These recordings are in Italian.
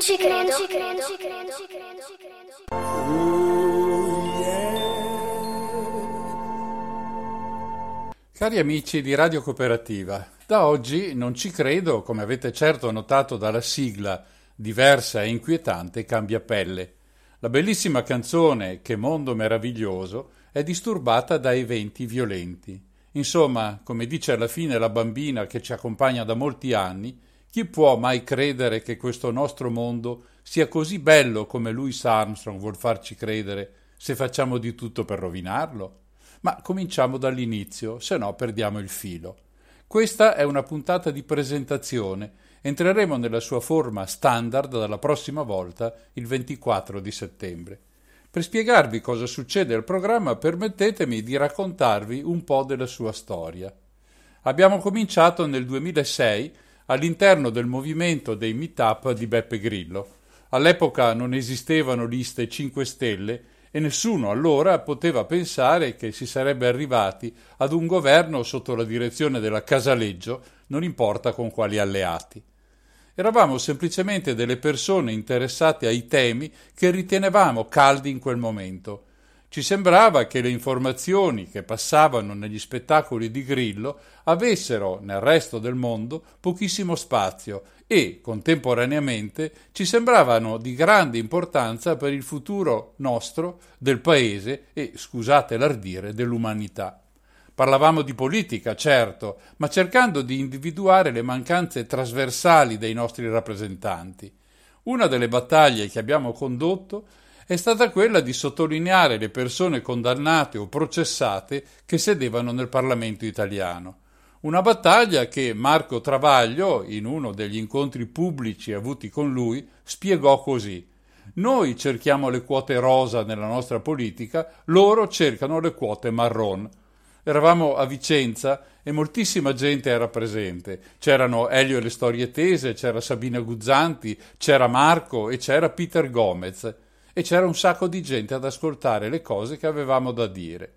Non ci credo. Non ci credo. Non ci credo. Non ci credo. Non ci credo. Cari amici di Radio Cooperativa, da oggi non ci credo, come avete certo notato dalla sigla diversa e inquietante, cambia pelle. La bellissima canzone Che mondo meraviglioso è disturbata da eventi violenti. Insomma, come dice alla fine la bambina che ci accompagna da molti anni, chi può mai credere che questo nostro mondo sia così bello come Louis Armstrong vuol farci credere se facciamo di tutto per rovinarlo? Ma cominciamo dall'inizio, se no perdiamo il filo. Questa è una puntata di presentazione Entreremo nella sua forma standard dalla prossima volta, il 24 di settembre. Per spiegarvi cosa succede al programma, permettetemi di raccontarvi un po' della sua storia. Abbiamo cominciato nel 2006 all'interno del movimento dei meetup di Beppe Grillo. All'epoca non esistevano liste 5 Stelle e nessuno allora poteva pensare che si sarebbe arrivati ad un governo sotto la direzione della Casaleggio, non importa con quali alleati. Eravamo semplicemente delle persone interessate ai temi che ritenevamo caldi in quel momento. Ci sembrava che le informazioni che passavano negli spettacoli di Grillo avessero nel resto del mondo pochissimo spazio e, contemporaneamente, ci sembravano di grande importanza per il futuro nostro, del Paese e, scusate l'ardire, dell'umanità. Parlavamo di politica, certo, ma cercando di individuare le mancanze trasversali dei nostri rappresentanti. Una delle battaglie che abbiamo condotto è stata quella di sottolineare le persone condannate o processate che sedevano nel Parlamento italiano. Una battaglia che Marco Travaglio, in uno degli incontri pubblici avuti con lui, spiegò così. Noi cerchiamo le quote rosa nella nostra politica, loro cercano le quote marron. Eravamo a Vicenza e moltissima gente era presente. C'erano Elio e le storie tese, c'era Sabina Guzzanti, c'era Marco e c'era Peter Gomez. E c'era un sacco di gente ad ascoltare le cose che avevamo da dire.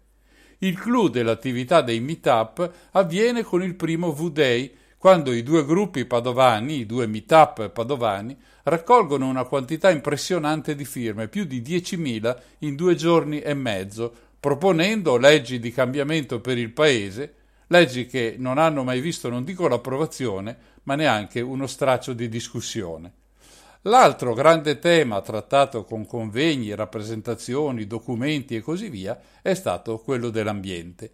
Il clou dell'attività dei meetup avviene con il primo V-Day, quando i due gruppi padovani, i due meetup padovani, raccolgono una quantità impressionante di firme, più di 10.000 in due giorni e mezzo, proponendo leggi di cambiamento per il Paese, leggi che non hanno mai visto non dico l'approvazione, ma neanche uno straccio di discussione. L'altro grande tema trattato con convegni, rappresentazioni, documenti e così via è stato quello dell'ambiente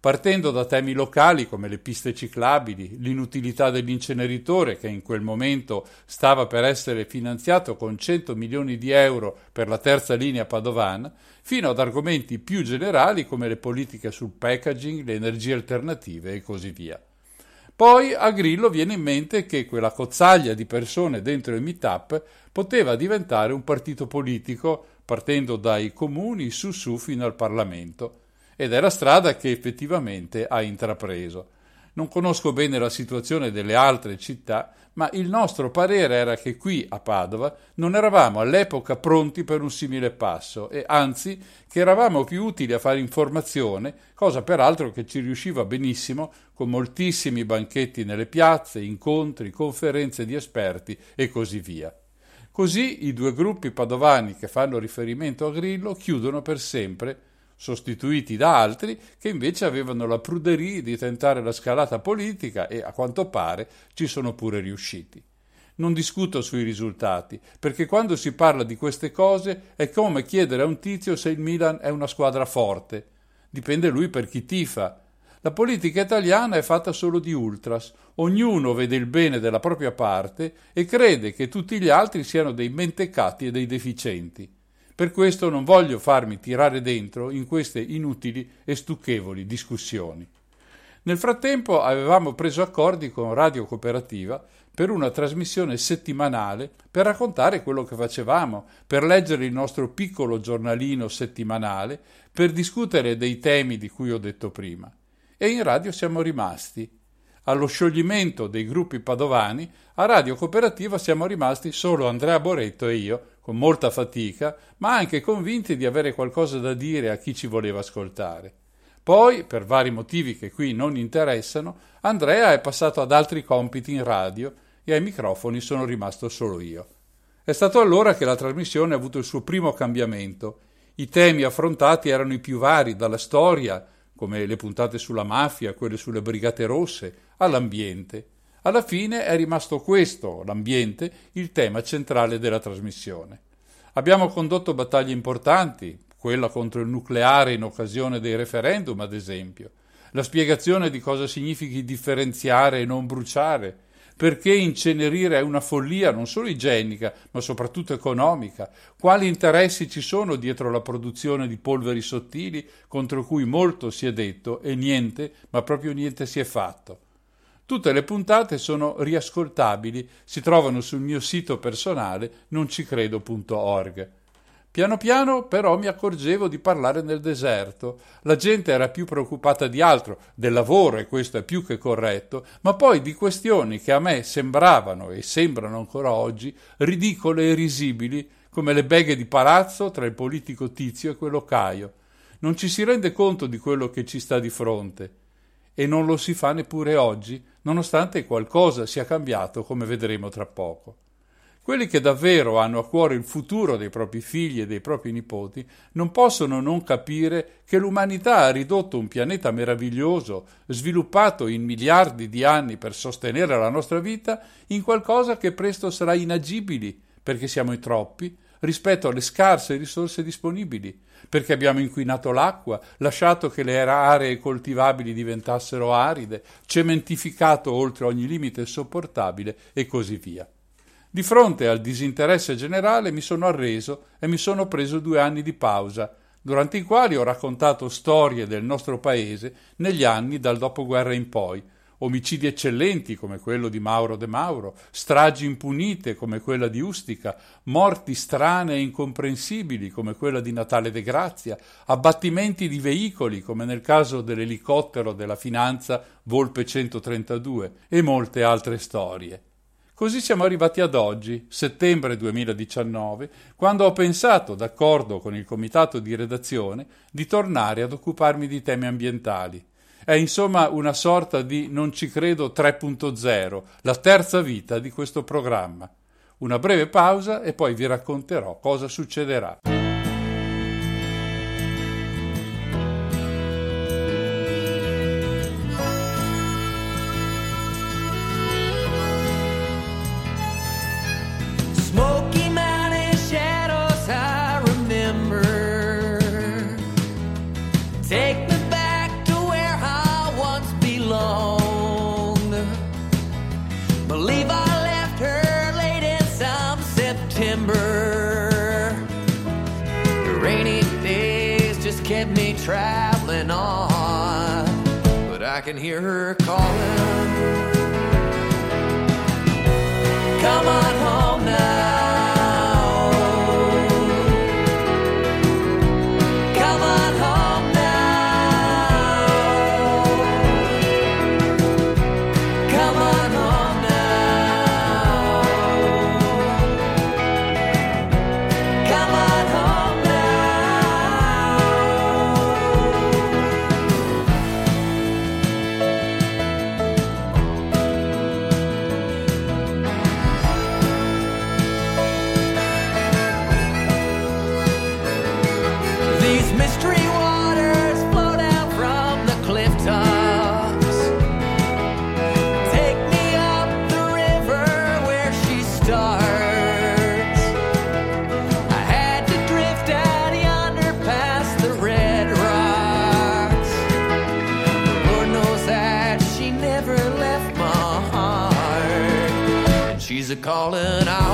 partendo da temi locali come le piste ciclabili, l'inutilità dell'inceneritore che in quel momento stava per essere finanziato con 100 milioni di euro per la terza linea padovana, fino ad argomenti più generali come le politiche sul packaging, le energie alternative e così via. Poi a Grillo viene in mente che quella cozzaglia di persone dentro il meetup poteva diventare un partito politico partendo dai comuni su su fino al Parlamento ed è la strada che effettivamente ha intrapreso. Non conosco bene la situazione delle altre città, ma il nostro parere era che qui a Padova non eravamo all'epoca pronti per un simile passo e anzi che eravamo più utili a fare informazione, cosa peraltro che ci riusciva benissimo con moltissimi banchetti nelle piazze, incontri, conferenze di esperti e così via. Così i due gruppi padovani che fanno riferimento a Grillo chiudono per sempre sostituiti da altri che invece avevano la pruderia di tentare la scalata politica e a quanto pare ci sono pure riusciti. Non discuto sui risultati, perché quando si parla di queste cose è come chiedere a un tizio se il Milan è una squadra forte. Dipende lui per chi tifa. La politica italiana è fatta solo di ultras, ognuno vede il bene della propria parte e crede che tutti gli altri siano dei mentecati e dei deficienti. Per questo non voglio farmi tirare dentro in queste inutili e stucchevoli discussioni. Nel frattempo avevamo preso accordi con Radio Cooperativa per una trasmissione settimanale per raccontare quello che facevamo, per leggere il nostro piccolo giornalino settimanale, per discutere dei temi di cui ho detto prima. E in radio siamo rimasti. Allo scioglimento dei gruppi padovani, a Radio Cooperativa siamo rimasti solo Andrea Boretto e io, con molta fatica, ma anche convinti di avere qualcosa da dire a chi ci voleva ascoltare. Poi, per vari motivi che qui non interessano, Andrea è passato ad altri compiti in radio e ai microfoni sono rimasto solo io. È stato allora che la trasmissione ha avuto il suo primo cambiamento. I temi affrontati erano i più vari, dalla storia, come le puntate sulla mafia, quelle sulle brigate rosse, all'ambiente. Alla fine è rimasto questo, l'ambiente, il tema centrale della trasmissione. Abbiamo condotto battaglie importanti, quella contro il nucleare in occasione dei referendum, ad esempio, la spiegazione di cosa significhi differenziare e non bruciare, perché incenerire è una follia non solo igienica, ma soprattutto economica, quali interessi ci sono dietro la produzione di polveri sottili contro cui molto si è detto e niente, ma proprio niente si è fatto. Tutte le puntate sono riascoltabili, si trovano sul mio sito personale noncicredo.org. Piano piano però mi accorgevo di parlare nel deserto. La gente era più preoccupata di altro, del lavoro, e questo è più che corretto, ma poi di questioni che a me sembravano e sembrano ancora oggi ridicole e risibili, come le beghe di palazzo tra il politico Tizio e quello Caio. Non ci si rende conto di quello che ci sta di fronte. E non lo si fa neppure oggi, nonostante qualcosa sia cambiato, come vedremo tra poco. Quelli che davvero hanno a cuore il futuro dei propri figli e dei propri nipoti non possono non capire che l'umanità ha ridotto un pianeta meraviglioso, sviluppato in miliardi di anni per sostenere la nostra vita, in qualcosa che presto sarà inagibile, perché siamo in troppi, rispetto alle scarse risorse disponibili, perché abbiamo inquinato l'acqua, lasciato che le aree coltivabili diventassero aride, cementificato oltre ogni limite sopportabile e così via. Di fronte al disinteresse generale mi sono arreso e mi sono preso due anni di pausa, durante i quali ho raccontato storie del nostro paese negli anni dal dopoguerra in poi, omicidi eccellenti come quello di Mauro De Mauro, stragi impunite come quella di Ustica, morti strane e incomprensibili come quella di Natale De Grazia, abbattimenti di veicoli come nel caso dell'elicottero della finanza Volpe 132 e molte altre storie. Così siamo arrivati ad oggi, settembre 2019, quando ho pensato, d'accordo con il comitato di redazione, di tornare ad occuparmi di temi ambientali. È insomma una sorta di Non ci credo 3.0, la terza vita di questo programma. Una breve pausa e poi vi racconterò cosa succederà. Traveling on, but I can hear her calling out.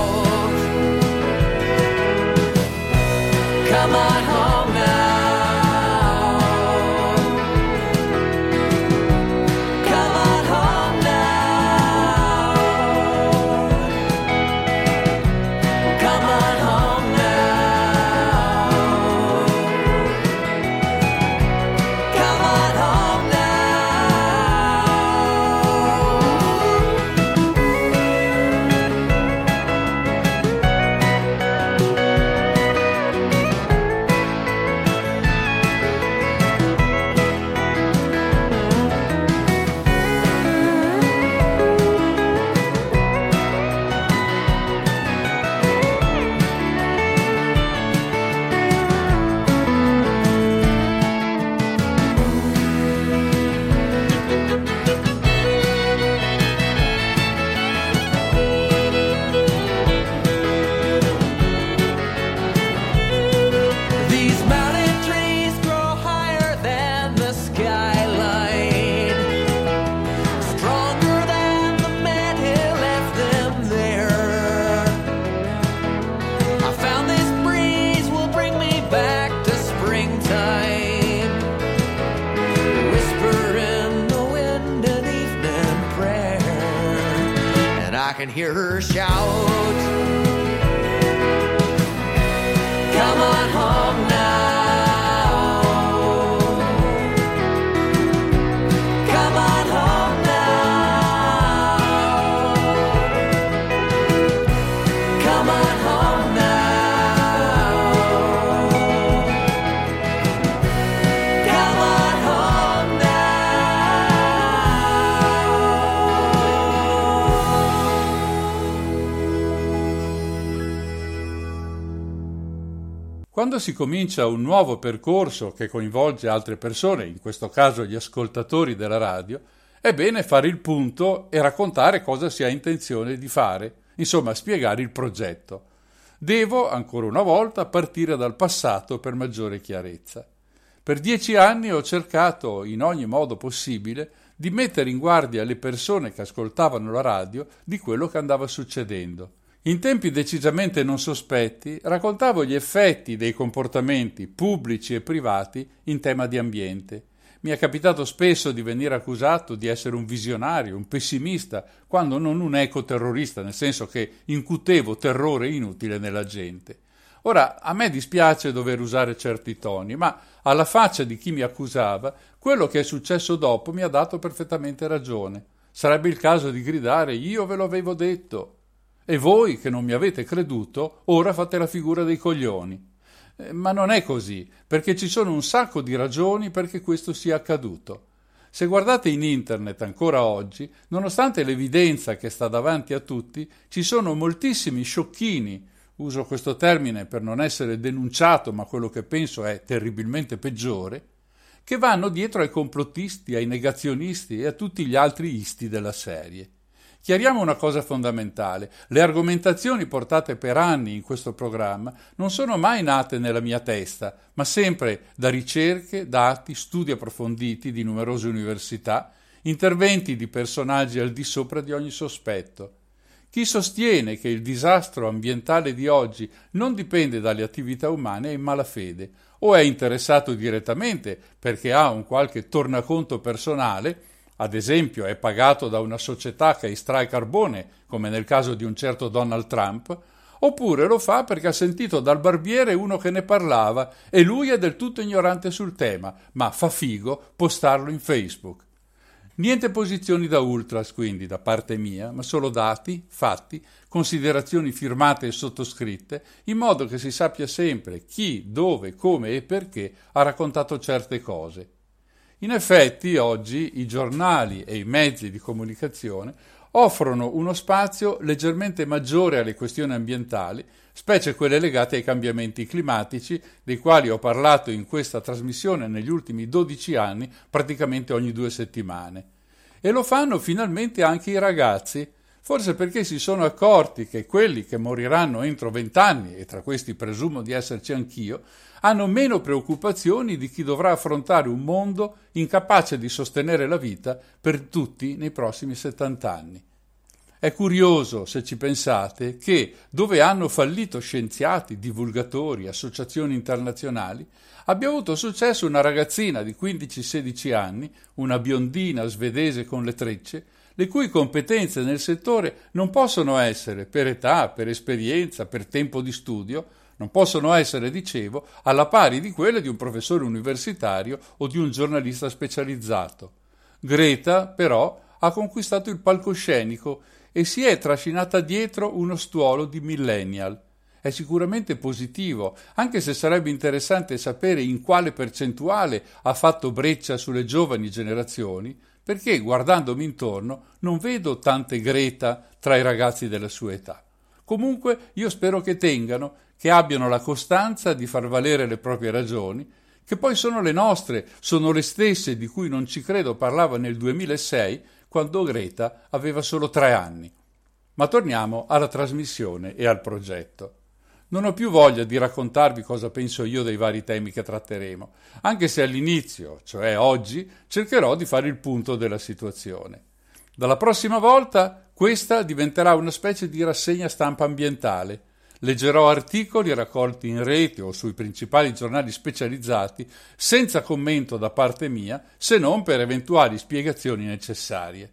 Hear her shout. Quando si comincia un nuovo percorso che coinvolge altre persone, in questo caso gli ascoltatori della radio, è bene fare il punto e raccontare cosa si ha intenzione di fare, insomma spiegare il progetto. Devo, ancora una volta, partire dal passato per maggiore chiarezza. Per dieci anni ho cercato, in ogni modo possibile, di mettere in guardia le persone che ascoltavano la radio di quello che andava succedendo. In tempi decisamente non sospetti raccontavo gli effetti dei comportamenti pubblici e privati in tema di ambiente. Mi è capitato spesso di venire accusato di essere un visionario, un pessimista, quando non un ecoterrorista, nel senso che incutevo terrore inutile nella gente. Ora, a me dispiace dover usare certi toni, ma alla faccia di chi mi accusava, quello che è successo dopo mi ha dato perfettamente ragione. Sarebbe il caso di gridare io ve lo avevo detto. E voi, che non mi avete creduto, ora fate la figura dei coglioni. Eh, ma non è così, perché ci sono un sacco di ragioni perché questo sia accaduto. Se guardate in internet ancora oggi, nonostante l'evidenza che sta davanti a tutti, ci sono moltissimi sciocchini, uso questo termine per non essere denunciato, ma quello che penso è terribilmente peggiore, che vanno dietro ai complottisti, ai negazionisti e a tutti gli altri isti della serie. Chiariamo una cosa fondamentale. Le argomentazioni portate per anni in questo programma non sono mai nate nella mia testa, ma sempre da ricerche, dati, studi approfonditi di numerose università, interventi di personaggi al di sopra di ogni sospetto. Chi sostiene che il disastro ambientale di oggi non dipende dalle attività umane è in malafede o è interessato direttamente perché ha un qualche tornaconto personale ad esempio è pagato da una società che estrae carbone, come nel caso di un certo Donald Trump, oppure lo fa perché ha sentito dal barbiere uno che ne parlava e lui è del tutto ignorante sul tema, ma fa figo postarlo in Facebook. Niente posizioni da ultras, quindi, da parte mia, ma solo dati, fatti, considerazioni firmate e sottoscritte, in modo che si sappia sempre chi, dove, come e perché ha raccontato certe cose. In effetti oggi i giornali e i mezzi di comunicazione offrono uno spazio leggermente maggiore alle questioni ambientali, specie quelle legate ai cambiamenti climatici, dei quali ho parlato in questa trasmissione negli ultimi 12 anni, praticamente ogni due settimane. E lo fanno finalmente anche i ragazzi, forse perché si sono accorti che quelli che moriranno entro vent'anni, e tra questi presumo di esserci anch'io, hanno meno preoccupazioni di chi dovrà affrontare un mondo incapace di sostenere la vita per tutti nei prossimi 70 anni. È curioso, se ci pensate, che dove hanno fallito scienziati, divulgatori, associazioni internazionali, abbia avuto successo una ragazzina di 15-16 anni, una biondina svedese con le trecce, le cui competenze nel settore non possono essere, per età, per esperienza, per tempo di studio, non possono essere, dicevo, alla pari di quelle di un professore universitario o di un giornalista specializzato. Greta, però, ha conquistato il palcoscenico e si è trascinata dietro uno stuolo di millennial. È sicuramente positivo, anche se sarebbe interessante sapere in quale percentuale ha fatto breccia sulle giovani generazioni, perché guardandomi intorno non vedo tante Greta tra i ragazzi della sua età. Comunque io spero che tengano, che abbiano la costanza di far valere le proprie ragioni, che poi sono le nostre, sono le stesse di cui non ci credo parlava nel 2006 quando Greta aveva solo tre anni. Ma torniamo alla trasmissione e al progetto. Non ho più voglia di raccontarvi cosa penso io dei vari temi che tratteremo, anche se all'inizio, cioè oggi, cercherò di fare il punto della situazione. Dalla prossima volta questa diventerà una specie di rassegna stampa ambientale. Leggerò articoli raccolti in rete o sui principali giornali specializzati senza commento da parte mia, se non per eventuali spiegazioni necessarie.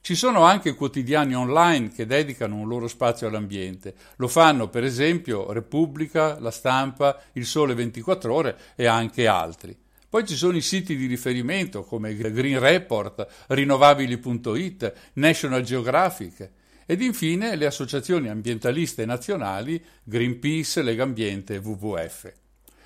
Ci sono anche quotidiani online che dedicano un loro spazio all'ambiente. Lo fanno per esempio Repubblica, La Stampa, Il Sole 24 Ore e anche altri. Poi ci sono i siti di riferimento come Green Report, rinnovabili.it, National Geographic ed infine le associazioni ambientaliste nazionali Greenpeace, Legambiente e WWF.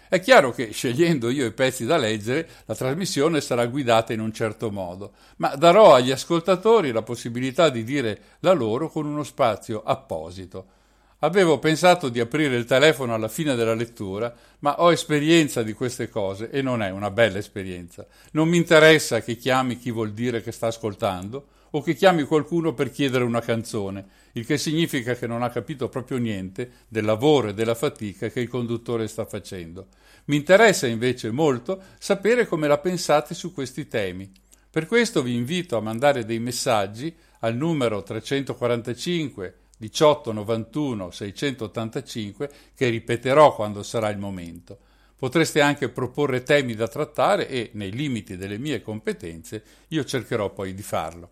È chiaro che scegliendo io i pezzi da leggere, la trasmissione sarà guidata in un certo modo, ma darò agli ascoltatori la possibilità di dire la loro con uno spazio apposito. Avevo pensato di aprire il telefono alla fine della lettura, ma ho esperienza di queste cose e non è una bella esperienza. Non mi interessa che chiami chi vuol dire che sta ascoltando, o che chiami qualcuno per chiedere una canzone, il che significa che non ha capito proprio niente del lavoro e della fatica che il conduttore sta facendo. Mi interessa invece molto sapere come la pensate su questi temi. Per questo vi invito a mandare dei messaggi al numero 345 18 91 685 che ripeterò quando sarà il momento. Potreste anche proporre temi da trattare e, nei limiti delle mie competenze, io cercherò poi di farlo.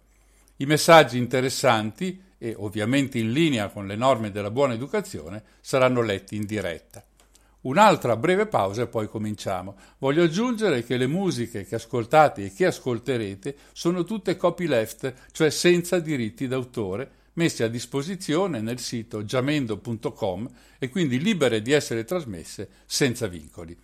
I messaggi interessanti e ovviamente in linea con le norme della buona educazione saranno letti in diretta. Un'altra breve pausa e poi cominciamo. Voglio aggiungere che le musiche che ascoltate e che ascolterete sono tutte copyleft, cioè senza diritti d'autore, messe a disposizione nel sito giamendo.com e quindi libere di essere trasmesse senza vincoli.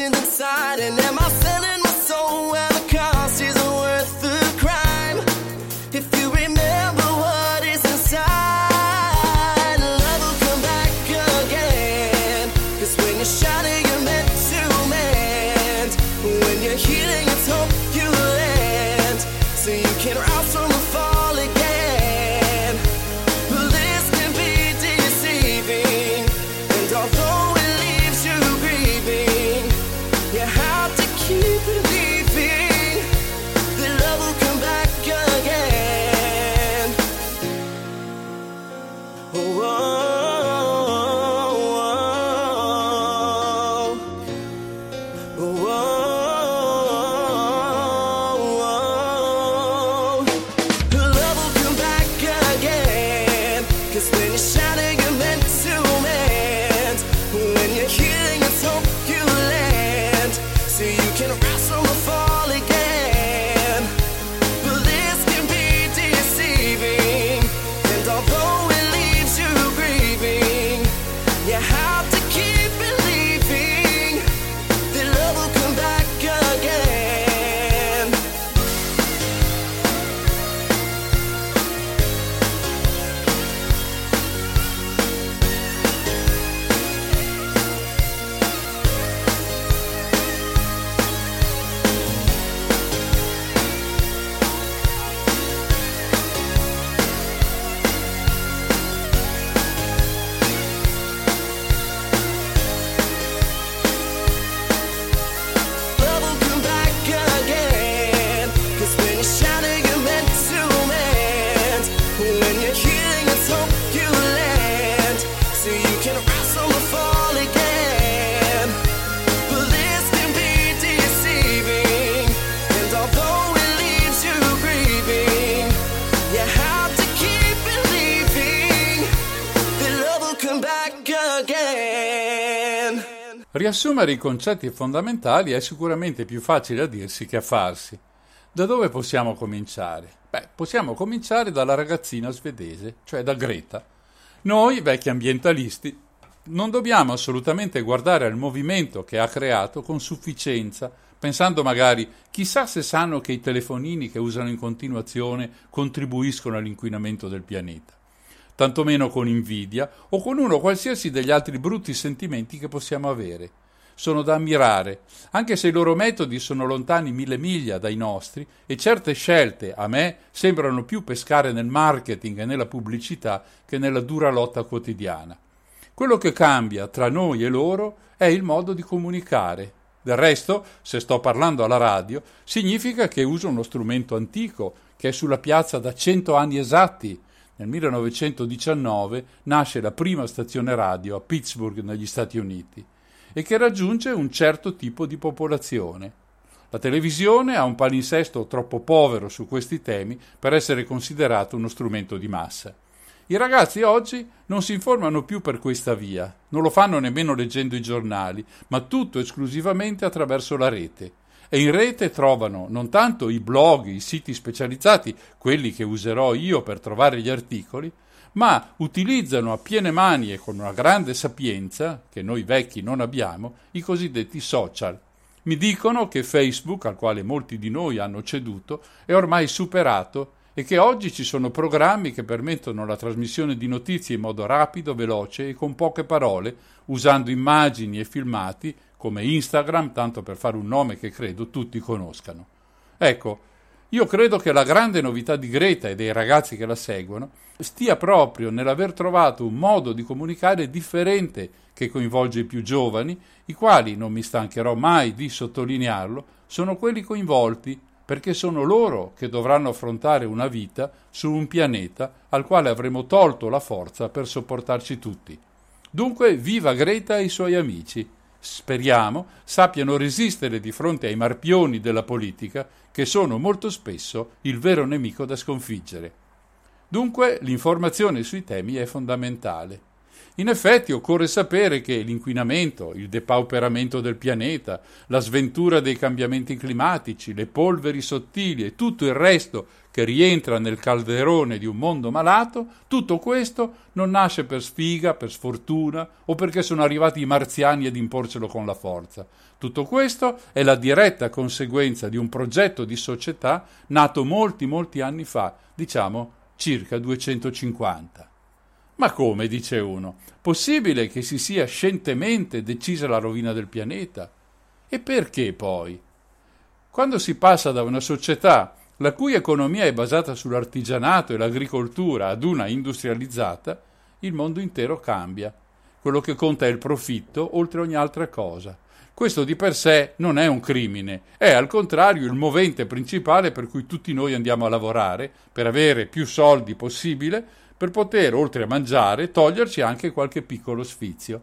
inside and am my. Riassumere i concetti fondamentali è sicuramente più facile a dirsi che a farsi. Da dove possiamo cominciare? Beh, possiamo cominciare dalla ragazzina svedese, cioè da Greta. Noi, vecchi ambientalisti, non dobbiamo assolutamente guardare al movimento che ha creato con sufficienza, pensando magari chissà se sanno che i telefonini che usano in continuazione contribuiscono all'inquinamento del pianeta. Tantomeno con invidia o con uno qualsiasi degli altri brutti sentimenti che possiamo avere. Sono da ammirare, anche se i loro metodi sono lontani mille miglia dai nostri e certe scelte a me sembrano più pescare nel marketing e nella pubblicità che nella dura lotta quotidiana. Quello che cambia tra noi e loro è il modo di comunicare. Del resto, se sto parlando alla radio, significa che uso uno strumento antico, che è sulla piazza da cento anni esatti. Nel 1919 nasce la prima stazione radio a Pittsburgh, negli Stati Uniti, e che raggiunge un certo tipo di popolazione. La televisione ha un palinsesto troppo povero su questi temi per essere considerato uno strumento di massa. I ragazzi oggi non si informano più per questa via, non lo fanno nemmeno leggendo i giornali, ma tutto esclusivamente attraverso la rete. E in rete trovano non tanto i blog, i siti specializzati, quelli che userò io per trovare gli articoli, ma utilizzano a piene mani e con una grande sapienza, che noi vecchi non abbiamo, i cosiddetti social. Mi dicono che Facebook, al quale molti di noi hanno ceduto, è ormai superato e che oggi ci sono programmi che permettono la trasmissione di notizie in modo rapido, veloce e con poche parole, usando immagini e filmati come Instagram, tanto per fare un nome che credo tutti conoscano. Ecco, io credo che la grande novità di Greta e dei ragazzi che la seguono stia proprio nell'aver trovato un modo di comunicare differente che coinvolge i più giovani, i quali, non mi stancherò mai di sottolinearlo, sono quelli coinvolti perché sono loro che dovranno affrontare una vita su un pianeta al quale avremo tolto la forza per sopportarci tutti. Dunque viva Greta e i suoi amici. Speriamo sappiano resistere di fronte ai marpioni della politica, che sono molto spesso il vero nemico da sconfiggere. Dunque l'informazione sui temi è fondamentale. In effetti occorre sapere che l'inquinamento, il depauperamento del pianeta, la sventura dei cambiamenti climatici, le polveri sottili e tutto il resto che rientra nel calderone di un mondo malato, tutto questo non nasce per sfiga, per sfortuna o perché sono arrivati i marziani ad imporcelo con la forza. Tutto questo è la diretta conseguenza di un progetto di società nato molti, molti anni fa, diciamo circa 250. Ma come, dice uno, possibile che si sia scientemente decisa la rovina del pianeta? E perché poi? Quando si passa da una società la cui economia è basata sull'artigianato e l'agricoltura ad una industrializzata, il mondo intero cambia. Quello che conta è il profitto oltre ogni altra cosa. Questo di per sé non è un crimine, è al contrario il movente principale per cui tutti noi andiamo a lavorare, per avere più soldi possibile, per poter, oltre a mangiare, toglierci anche qualche piccolo sfizio.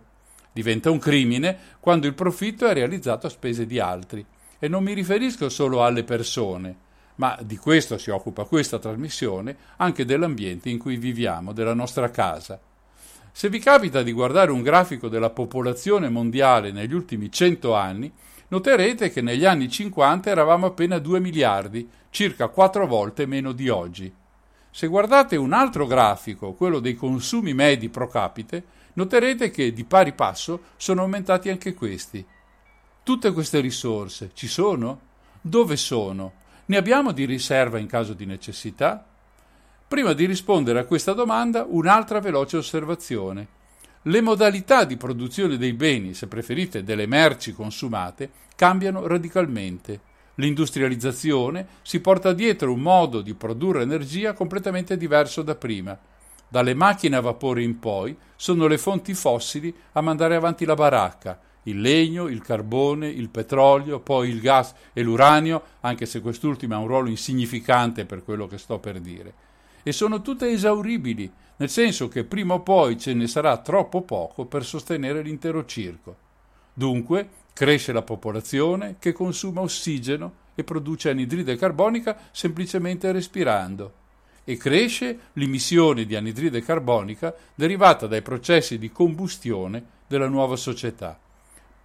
Diventa un crimine quando il profitto è realizzato a spese di altri. E non mi riferisco solo alle persone, ma di questo si occupa questa trasmissione, anche dell'ambiente in cui viviamo, della nostra casa. Se vi capita di guardare un grafico della popolazione mondiale negli ultimi cento anni, noterete che negli anni 50 eravamo appena 2 miliardi, circa quattro volte meno di oggi. Se guardate un altro grafico, quello dei consumi medi pro capite, noterete che di pari passo sono aumentati anche questi. Tutte queste risorse ci sono? Dove sono? Ne abbiamo di riserva in caso di necessità? Prima di rispondere a questa domanda, un'altra veloce osservazione. Le modalità di produzione dei beni, se preferite delle merci consumate, cambiano radicalmente. L'industrializzazione si porta dietro un modo di produrre energia completamente diverso da prima. Dalle macchine a vapore in poi sono le fonti fossili a mandare avanti la baracca, il legno, il carbone, il petrolio, poi il gas e l'uranio, anche se quest'ultimo ha un ruolo insignificante per quello che sto per dire. E sono tutte esauribili, nel senso che prima o poi ce ne sarà troppo poco per sostenere l'intero circo. Dunque, Cresce la popolazione che consuma ossigeno e produce anidride carbonica semplicemente respirando. E cresce l'emissione di anidride carbonica derivata dai processi di combustione della nuova società.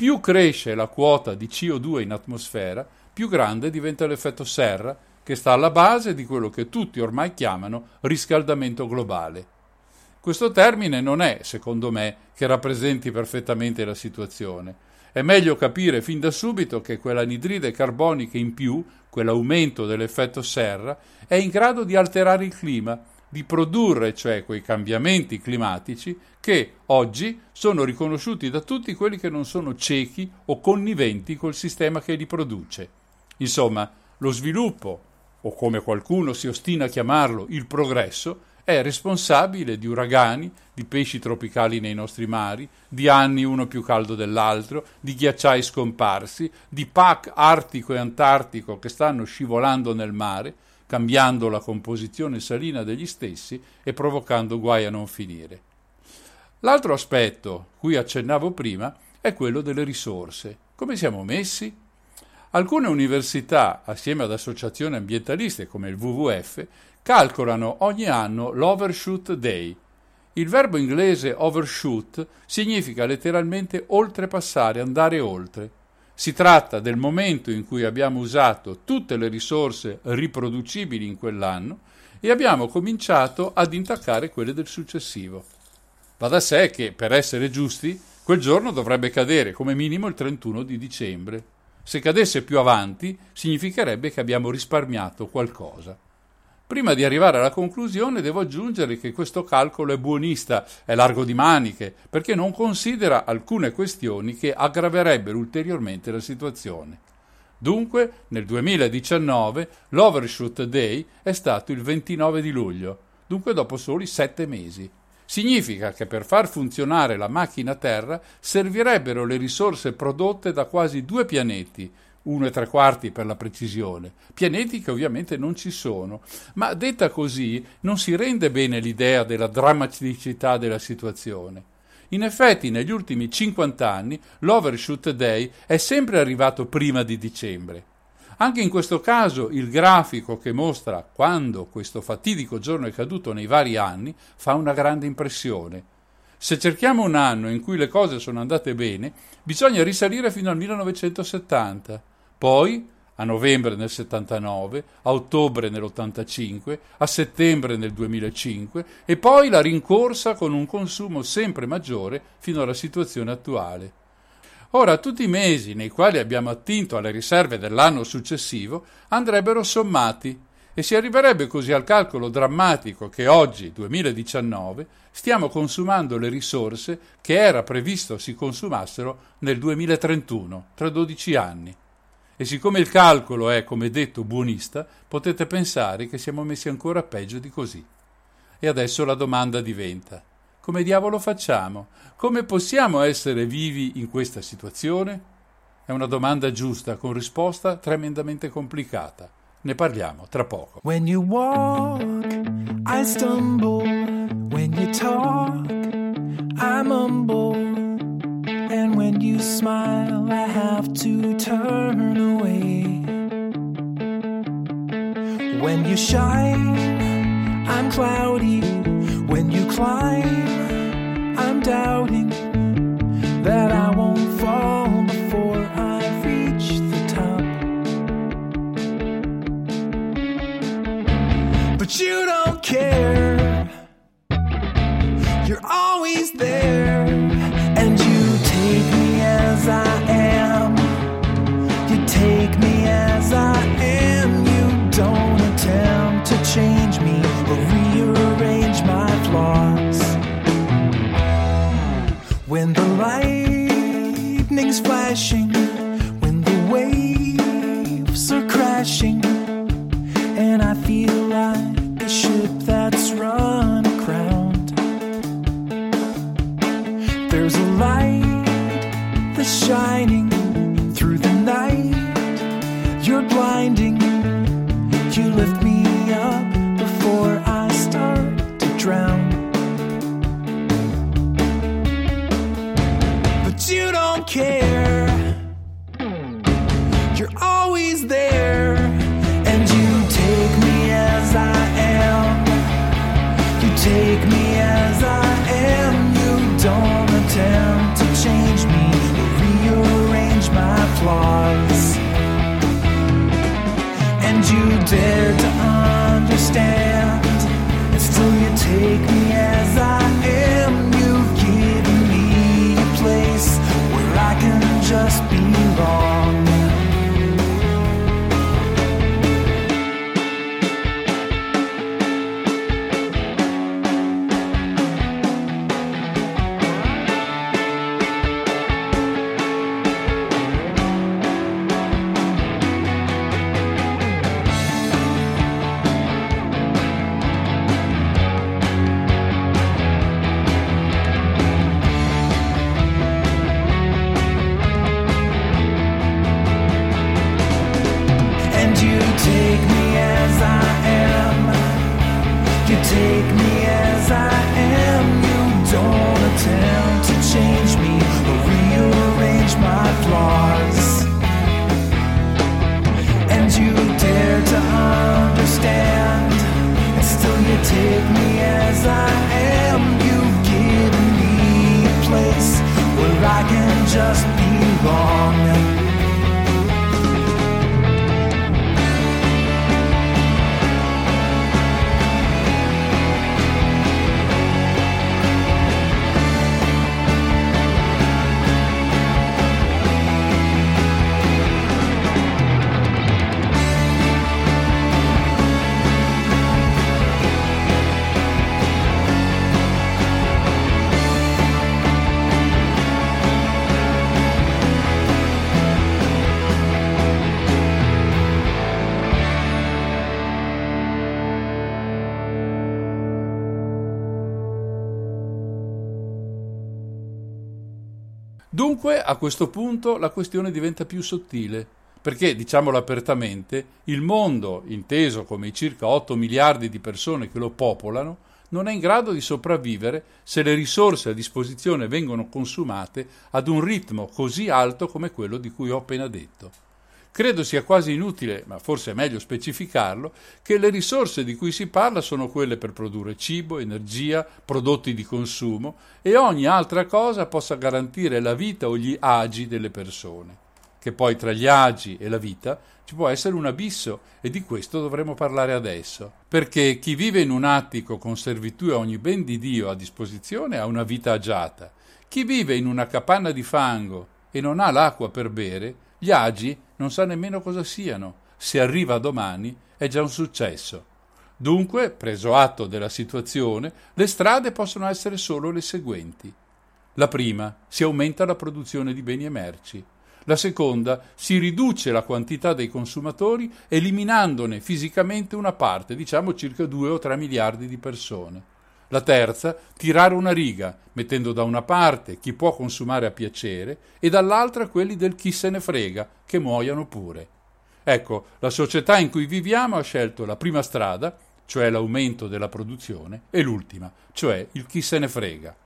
Più cresce la quota di CO2 in atmosfera, più grande diventa l'effetto serra, che sta alla base di quello che tutti ormai chiamano riscaldamento globale. Questo termine non è, secondo me, che rappresenti perfettamente la situazione. È meglio capire fin da subito che quell'anidride carbonica in più, quell'aumento dell'effetto serra, è in grado di alterare il clima, di produrre cioè quei cambiamenti climatici che oggi sono riconosciuti da tutti quelli che non sono ciechi o conniventi col sistema che li produce. Insomma, lo sviluppo, o come qualcuno si ostina a chiamarlo, il progresso, è responsabile di uragani, di pesci tropicali nei nostri mari, di anni uno più caldo dell'altro, di ghiacciai scomparsi, di pack artico e antartico che stanno scivolando nel mare, cambiando la composizione salina degli stessi e provocando guai a non finire. L'altro aspetto, cui accennavo prima, è quello delle risorse. Come siamo messi? Alcune università, assieme ad associazioni ambientaliste come il WWF, calcolano ogni anno l'Overshoot Day. Il verbo inglese overshoot significa letteralmente oltrepassare, andare oltre. Si tratta del momento in cui abbiamo usato tutte le risorse riproducibili in quell'anno e abbiamo cominciato ad intaccare quelle del successivo. Va da sé che, per essere giusti, quel giorno dovrebbe cadere come minimo il 31 di dicembre. Se cadesse più avanti, significherebbe che abbiamo risparmiato qualcosa. Prima di arrivare alla conclusione devo aggiungere che questo calcolo è buonista, è largo di maniche, perché non considera alcune questioni che aggraverebbero ulteriormente la situazione. Dunque, nel 2019 l'Overshoot Day è stato il 29 di luglio, dunque dopo soli sette mesi. Significa che per far funzionare la macchina Terra servirebbero le risorse prodotte da quasi due pianeti, uno e tre quarti per la precisione, pianeti che ovviamente non ci sono, ma detta così non si rende bene l'idea della drammaticità della situazione. In effetti, negli ultimi 50 anni, l'Overshoot Day è sempre arrivato prima di dicembre. Anche in questo caso il grafico che mostra quando questo fatidico giorno è caduto nei vari anni fa una grande impressione. Se cerchiamo un anno in cui le cose sono andate bene, bisogna risalire fino al 1970 poi a novembre nel 79, a ottobre nell'85, a settembre nel 2005 e poi la rincorsa con un consumo sempre maggiore fino alla situazione attuale. Ora tutti i mesi nei quali abbiamo attinto alle riserve dell'anno successivo andrebbero sommati e si arriverebbe così al calcolo drammatico che oggi, 2019, stiamo consumando le risorse che era previsto si consumassero nel 2031, tra 12 anni. E siccome il calcolo è, come detto, buonista, potete pensare che siamo messi ancora peggio di così. E adesso la domanda diventa: come diavolo facciamo? Come possiamo essere vivi in questa situazione? È una domanda giusta con risposta tremendamente complicata. Ne parliamo tra poco. When you walk, I stumble. When you talk, I mumble. You smile, I have to turn away. When you shine, I'm cloudy. When you climb, I'm doubting that I won't fall before I reach the top. But you don't care. You're always there. Lightning's flashing, when the waves are crashing, and I feel like a ship that's run dare a questo punto la questione diventa più sottile, perché, diciamolo apertamente, il mondo, inteso come i circa 8 miliardi di persone che lo popolano, non è in grado di sopravvivere se le risorse a disposizione vengono consumate ad un ritmo così alto come quello di cui ho appena detto. Credo sia quasi inutile, ma forse è meglio specificarlo, che le risorse di cui si parla sono quelle per produrre cibo, energia, prodotti di consumo e ogni altra cosa possa garantire la vita o gli agi delle persone. Che poi tra gli agi e la vita ci può essere un abisso e di questo dovremo parlare adesso. Perché chi vive in un attico con servitù e ogni ben di Dio a disposizione ha una vita agiata. Chi vive in una capanna di fango e non ha l'acqua per bere, gli agi non sa nemmeno cosa siano. Se arriva domani è già un successo. Dunque, preso atto della situazione, le strade possono essere solo le seguenti. La prima, si aumenta la produzione di beni e merci. La seconda, si riduce la quantità dei consumatori eliminandone fisicamente una parte, diciamo circa 2 o 3 miliardi di persone. La terza, tirare una riga, mettendo da una parte chi può consumare a piacere e dall'altra quelli del chi se ne frega, che muoiano pure. Ecco, la società in cui viviamo ha scelto la prima strada, cioè l'aumento della produzione, e l'ultima, cioè il chi se ne frega.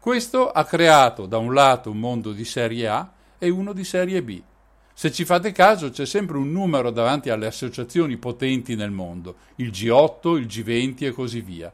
Questo ha creato da un lato un mondo di serie A e uno di serie B. Se ci fate caso c'è sempre un numero davanti alle associazioni potenti nel mondo, il G8, il G20 e così via.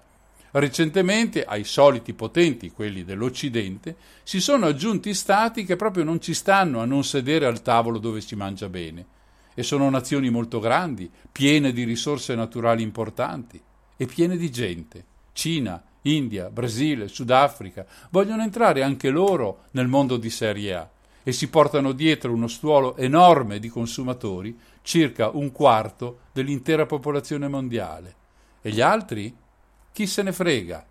Recentemente ai soliti potenti, quelli dell'Occidente, si sono aggiunti stati che proprio non ci stanno a non sedere al tavolo dove si mangia bene. E sono nazioni molto grandi, piene di risorse naturali importanti e piene di gente. Cina, India, Brasile, Sudafrica vogliono entrare anche loro nel mondo di serie A e si portano dietro uno stuolo enorme di consumatori, circa un quarto dell'intera popolazione mondiale. E gli altri? Chi se ne frega?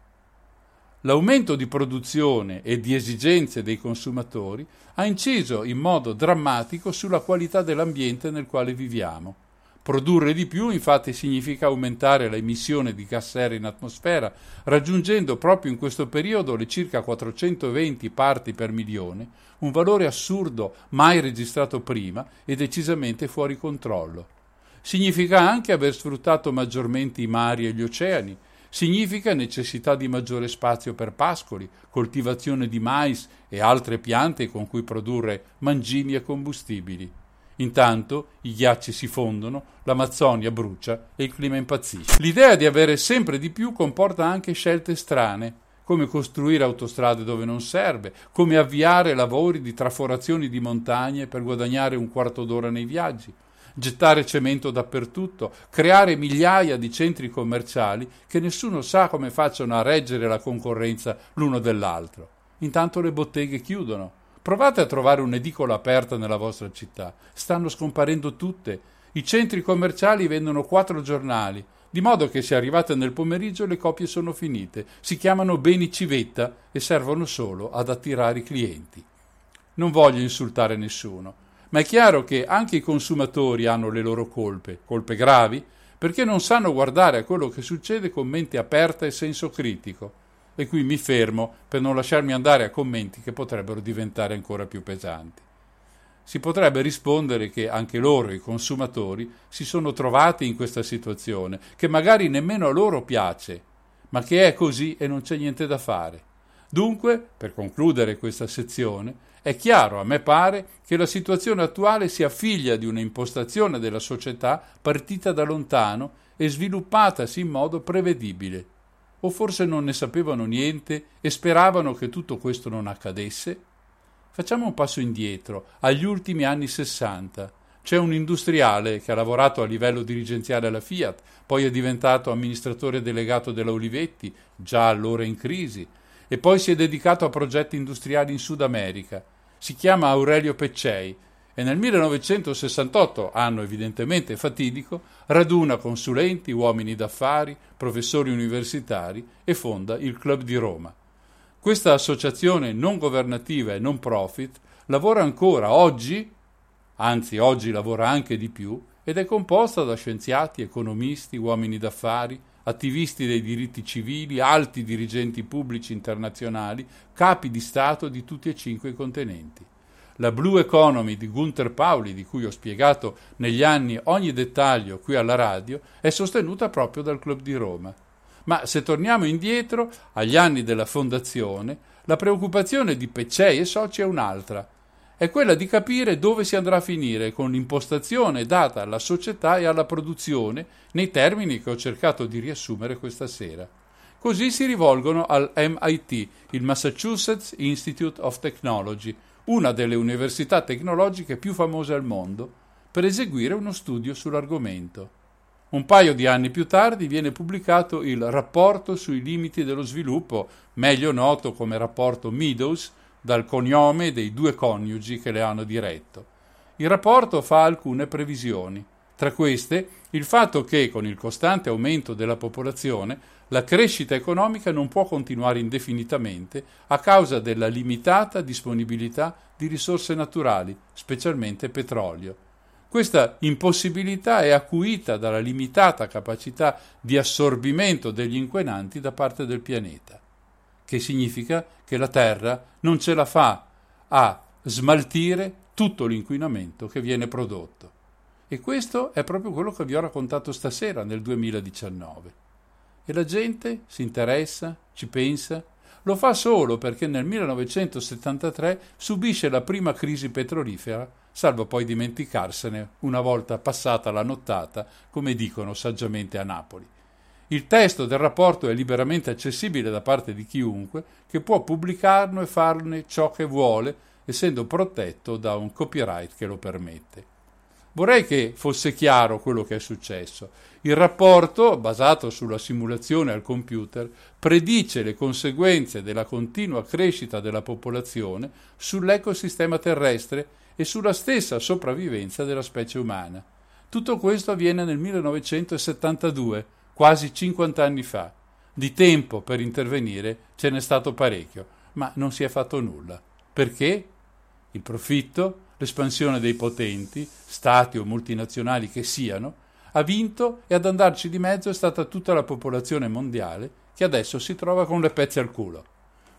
L'aumento di produzione e di esigenze dei consumatori ha inciso in modo drammatico sulla qualità dell'ambiente nel quale viviamo. Produrre di più infatti significa aumentare l'emissione di gas serra in atmosfera, raggiungendo proprio in questo periodo le circa 420 parti per milione, un valore assurdo mai registrato prima e decisamente fuori controllo. Significa anche aver sfruttato maggiormente i mari e gli oceani, significa necessità di maggiore spazio per pascoli, coltivazione di mais e altre piante con cui produrre mangimi e combustibili. Intanto i ghiacci si fondono, l'Amazzonia brucia e il clima impazzisce. L'idea di avere sempre di più comporta anche scelte strane, come costruire autostrade dove non serve, come avviare lavori di traforazioni di montagne per guadagnare un quarto d'ora nei viaggi. Gettare cemento dappertutto, creare migliaia di centri commerciali che nessuno sa come facciano a reggere la concorrenza l'uno dell'altro. Intanto le botteghe chiudono. Provate a trovare un'edicola aperta nella vostra città. Stanno scomparendo tutte. I centri commerciali vendono quattro giornali, di modo che se arrivate nel pomeriggio le copie sono finite. Si chiamano beni civetta e servono solo ad attirare i clienti. Non voglio insultare nessuno, ma è chiaro che anche i consumatori hanno le loro colpe, colpe gravi, perché non sanno guardare a quello che succede con mente aperta e senso critico. E qui mi fermo per non lasciarmi andare a commenti che potrebbero diventare ancora più pesanti. Si potrebbe rispondere che anche loro, i consumatori, si sono trovati in questa situazione, che magari nemmeno a loro piace, ma che è così e non c'è niente da fare. Dunque, per concludere questa sezione, è chiaro, a me pare, che la situazione attuale sia figlia di un'impostazione della società partita da lontano e sviluppatasi in modo prevedibile. O forse non ne sapevano niente e speravano che tutto questo non accadesse? Facciamo un passo indietro, agli ultimi anni Sessanta. C'è un industriale che ha lavorato a livello dirigenziale alla Fiat, poi è diventato amministratore delegato della Olivetti, già allora in crisi, e poi si è dedicato a progetti industriali in Sud America si chiama Aurelio Peccei e nel 1968, anno evidentemente fatidico, raduna consulenti, uomini d'affari, professori universitari e fonda il Club di Roma. Questa associazione non governativa e non profit lavora ancora oggi, anzi oggi lavora anche di più, ed è composta da scienziati, economisti, uomini d'affari, attivisti dei diritti civili, alti dirigenti pubblici internazionali, capi di Stato di tutti e cinque i continenti. La Blue Economy di Gunther Pauli, di cui ho spiegato negli anni ogni dettaglio qui alla radio, è sostenuta proprio dal Club di Roma. Ma se torniamo indietro, agli anni della fondazione, la preoccupazione di Peccei e soci è un'altra, è quella di capire dove si andrà a finire con l'impostazione data alla società e alla produzione nei termini che ho cercato di riassumere questa sera. Così si rivolgono al MIT, il Massachusetts Institute of Technology, una delle università tecnologiche più famose al mondo, per eseguire uno studio sull'argomento. Un paio di anni più tardi viene pubblicato il Rapporto sui limiti dello sviluppo, meglio noto come rapporto Meadows, dal cognome dei due coniugi che le hanno diretto. Il rapporto fa alcune previsioni. Tra queste, il fatto che, con il costante aumento della popolazione, la crescita economica non può continuare indefinitamente a causa della limitata disponibilità di risorse naturali, specialmente petrolio. Questa impossibilità è acuita dalla limitata capacità di assorbimento degli inquinanti da parte del pianeta che significa che la Terra non ce la fa a smaltire tutto l'inquinamento che viene prodotto. E questo è proprio quello che vi ho raccontato stasera nel 2019. E la gente si interessa, ci pensa, lo fa solo perché nel 1973 subisce la prima crisi petrolifera, salvo poi dimenticarsene una volta passata la nottata, come dicono saggiamente a Napoli. Il testo del rapporto è liberamente accessibile da parte di chiunque che può pubblicarlo e farne ciò che vuole, essendo protetto da un copyright che lo permette. Vorrei che fosse chiaro quello che è successo. Il rapporto, basato sulla simulazione al computer, predice le conseguenze della continua crescita della popolazione sull'ecosistema terrestre e sulla stessa sopravvivenza della specie umana. Tutto questo avviene nel 1972, quasi 50 anni fa. Di tempo per intervenire ce n'è stato parecchio, ma non si è fatto nulla. Perché? Il profitto, l'espansione dei potenti, stati o multinazionali che siano, ha vinto e ad andarci di mezzo è stata tutta la popolazione mondiale che adesso si trova con le pezze al culo.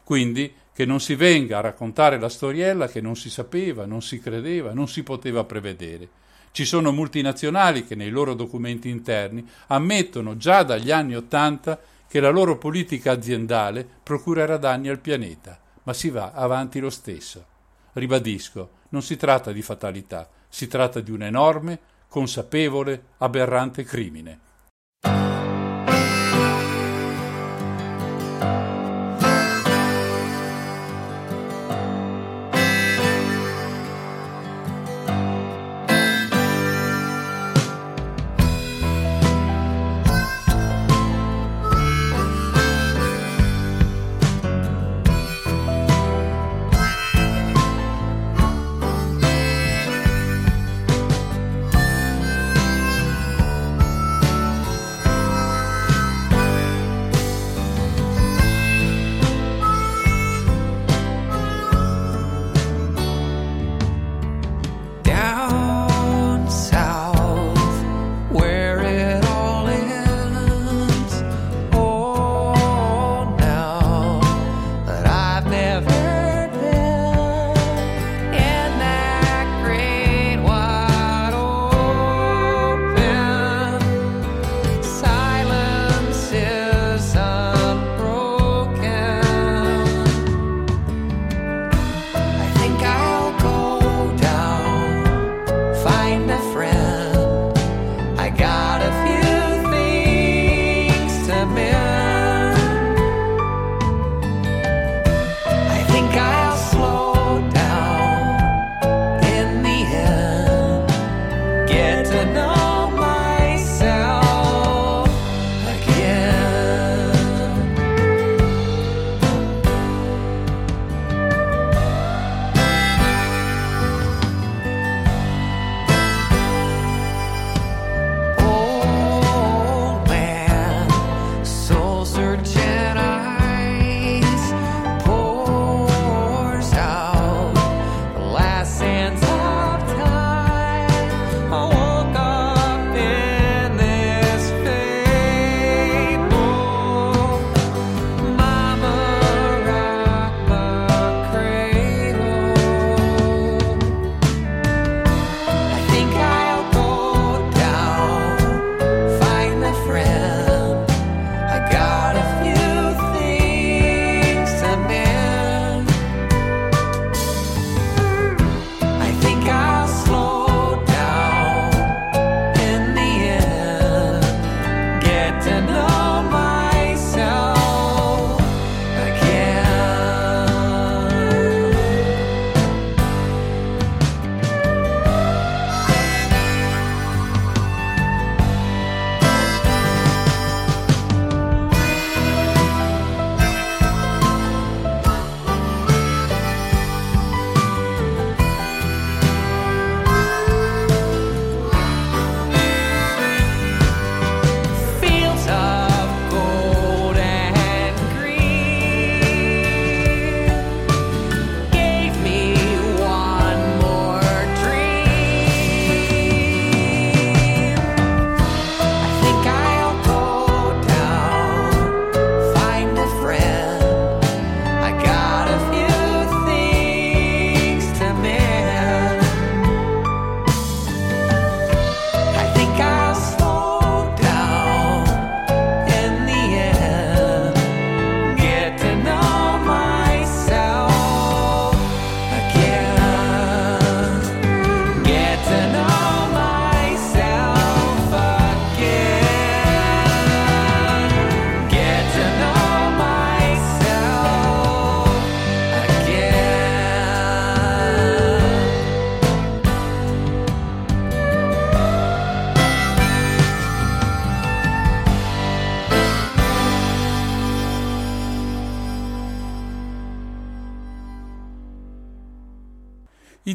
Quindi che non si venga a raccontare la storiella che non si sapeva, non si credeva, non si poteva prevedere. Ci sono multinazionali che nei loro documenti interni ammettono già dagli anni Ottanta che la loro politica aziendale procurerà danni al pianeta, ma si va avanti lo stesso. Ribadisco, non si tratta di fatalità, si tratta di un enorme, consapevole, aberrante crimine.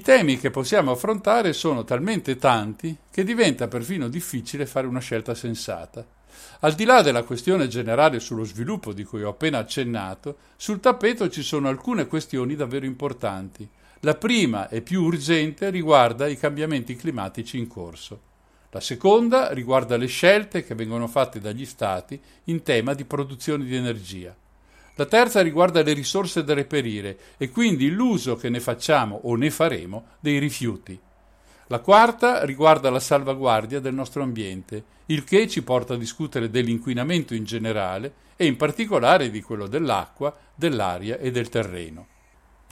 Temi che possiamo affrontare sono talmente tanti che diventa perfino difficile fare una scelta sensata. Al di là della questione generale sullo sviluppo di cui ho appena accennato, sul tappeto ci sono alcune questioni davvero importanti. La prima e più urgente riguarda i cambiamenti climatici in corso. La seconda riguarda le scelte che vengono fatte dagli Stati in tema di produzione di energia. La terza riguarda le risorse da reperire e quindi l'uso che ne facciamo o ne faremo dei rifiuti. La quarta riguarda la salvaguardia del nostro ambiente, il che ci porta a discutere dell'inquinamento in generale e in particolare di quello dell'acqua, dell'aria e del terreno.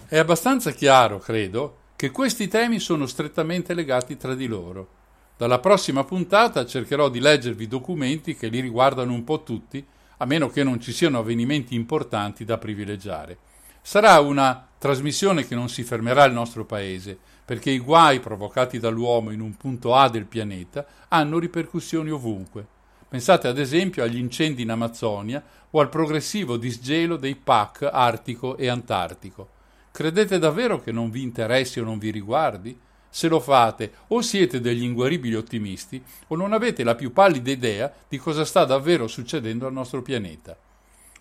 È abbastanza chiaro, credo, che questi temi sono strettamente legati tra di loro. Dalla prossima puntata cercherò di leggervi documenti che li riguardano un po' tutti a meno che non ci siano avvenimenti importanti da privilegiare. Sarà una trasmissione che non si fermerà al nostro paese, perché i guai provocati dall'uomo in un punto A del pianeta hanno ripercussioni ovunque. Pensate ad esempio agli incendi in Amazzonia o al progressivo disgelo dei PAC artico e antartico. Credete davvero che non vi interessi o non vi riguardi? Se lo fate, o siete degli inguaribili ottimisti, o non avete la più pallida idea di cosa sta davvero succedendo al nostro pianeta.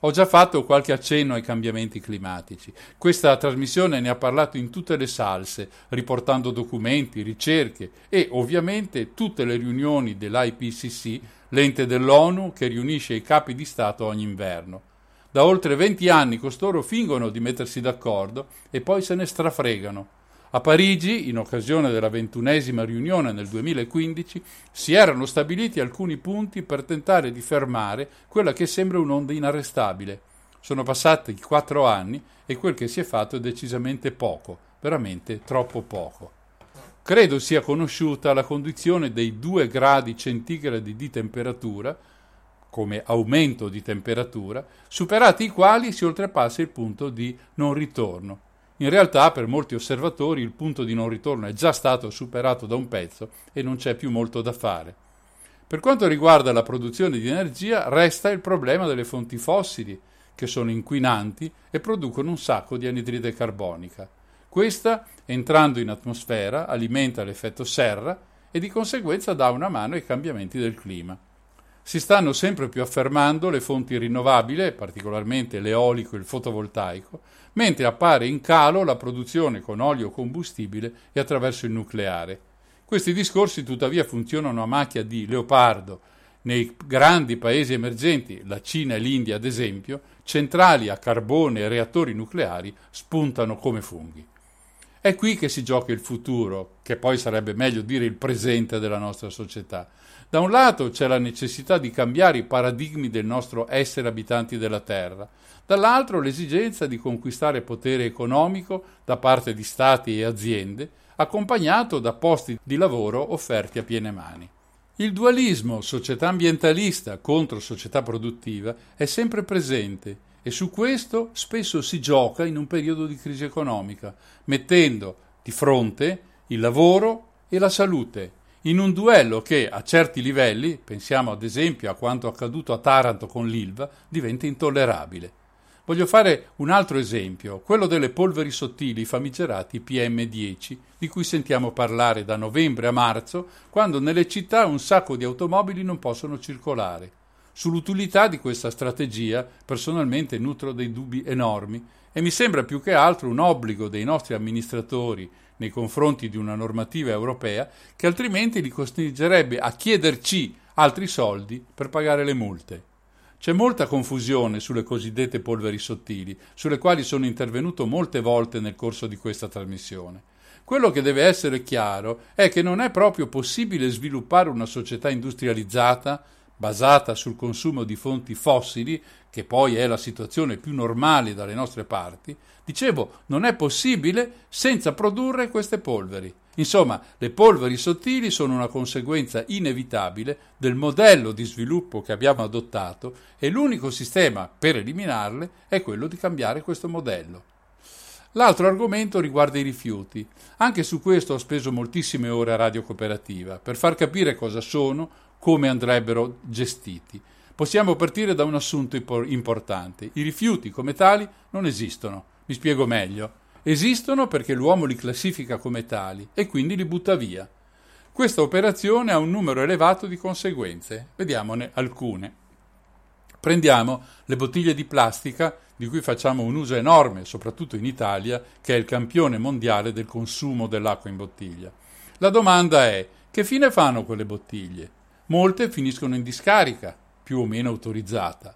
Ho già fatto qualche accenno ai cambiamenti climatici. Questa trasmissione ne ha parlato in tutte le salse, riportando documenti, ricerche e ovviamente tutte le riunioni dell'IPCC, l'ente dell'ONU che riunisce i capi di Stato ogni inverno. Da oltre 20 anni costoro fingono di mettersi d'accordo e poi se ne strafregano. A Parigi, in occasione della ventunesima riunione nel 2015, si erano stabiliti alcuni punti per tentare di fermare quella che sembra un'onda inarrestabile. Sono passati quattro anni e quel che si è fatto è decisamente poco, veramente troppo poco. Credo sia conosciuta la condizione dei 2 gradi centigradi di temperatura, come aumento di temperatura, superati i quali si oltrepassa il punto di non ritorno. In realtà per molti osservatori il punto di non ritorno è già stato superato da un pezzo e non c'è più molto da fare. Per quanto riguarda la produzione di energia, resta il problema delle fonti fossili, che sono inquinanti e producono un sacco di anidride carbonica. Questa, entrando in atmosfera, alimenta l'effetto serra e di conseguenza dà una mano ai cambiamenti del clima. Si stanno sempre più affermando le fonti rinnovabili, particolarmente l'eolico e il fotovoltaico, mentre appare in calo la produzione con olio combustibile e attraverso il nucleare. Questi discorsi tuttavia funzionano a macchia di leopardo. Nei grandi paesi emergenti, la Cina e l'India ad esempio, centrali a carbone e reattori nucleari spuntano come funghi. È qui che si gioca il futuro, che poi sarebbe meglio dire il presente della nostra società. Da un lato c'è la necessità di cambiare i paradigmi del nostro essere abitanti della Terra, dall'altro l'esigenza di conquistare potere economico da parte di stati e aziende, accompagnato da posti di lavoro offerti a piene mani. Il dualismo società ambientalista contro società produttiva è sempre presente e su questo spesso si gioca in un periodo di crisi economica, mettendo di fronte il lavoro e la salute, in un duello che a certi livelli, pensiamo ad esempio a quanto accaduto a Taranto con l'Ilva, diventa intollerabile. Voglio fare un altro esempio, quello delle polveri sottili famigerati PM10, di cui sentiamo parlare da novembre a marzo, quando nelle città un sacco di automobili non possono circolare. Sull'utilità di questa strategia personalmente nutro dei dubbi enormi e mi sembra più che altro un obbligo dei nostri amministratori nei confronti di una normativa europea che altrimenti li costringerebbe a chiederci altri soldi per pagare le multe. C'è molta confusione sulle cosiddette polveri sottili, sulle quali sono intervenuto molte volte nel corso di questa trasmissione. Quello che deve essere chiaro è che non è proprio possibile sviluppare una società industrializzata basata sul consumo di fonti fossili, che poi è la situazione più normale dalle nostre parti, dicevo, non è possibile senza produrre queste polveri. Insomma, le polveri sottili sono una conseguenza inevitabile del modello di sviluppo che abbiamo adottato e l'unico sistema per eliminarle è quello di cambiare questo modello. L'altro argomento riguarda i rifiuti. Anche su questo ho speso moltissime ore a Radio Cooperativa per far capire cosa sono, come andrebbero gestiti. Possiamo partire da un assunto importante. I rifiuti come tali non esistono. Mi spiego meglio. Esistono perché l'uomo li classifica come tali e quindi li butta via. Questa operazione ha un numero elevato di conseguenze. Vediamone alcune. Prendiamo le bottiglie di plastica di cui facciamo un uso enorme, soprattutto in Italia, che è il campione mondiale del consumo dell'acqua in bottiglia. La domanda è: che fine fanno quelle bottiglie? Molte finiscono in discarica, più o meno autorizzata.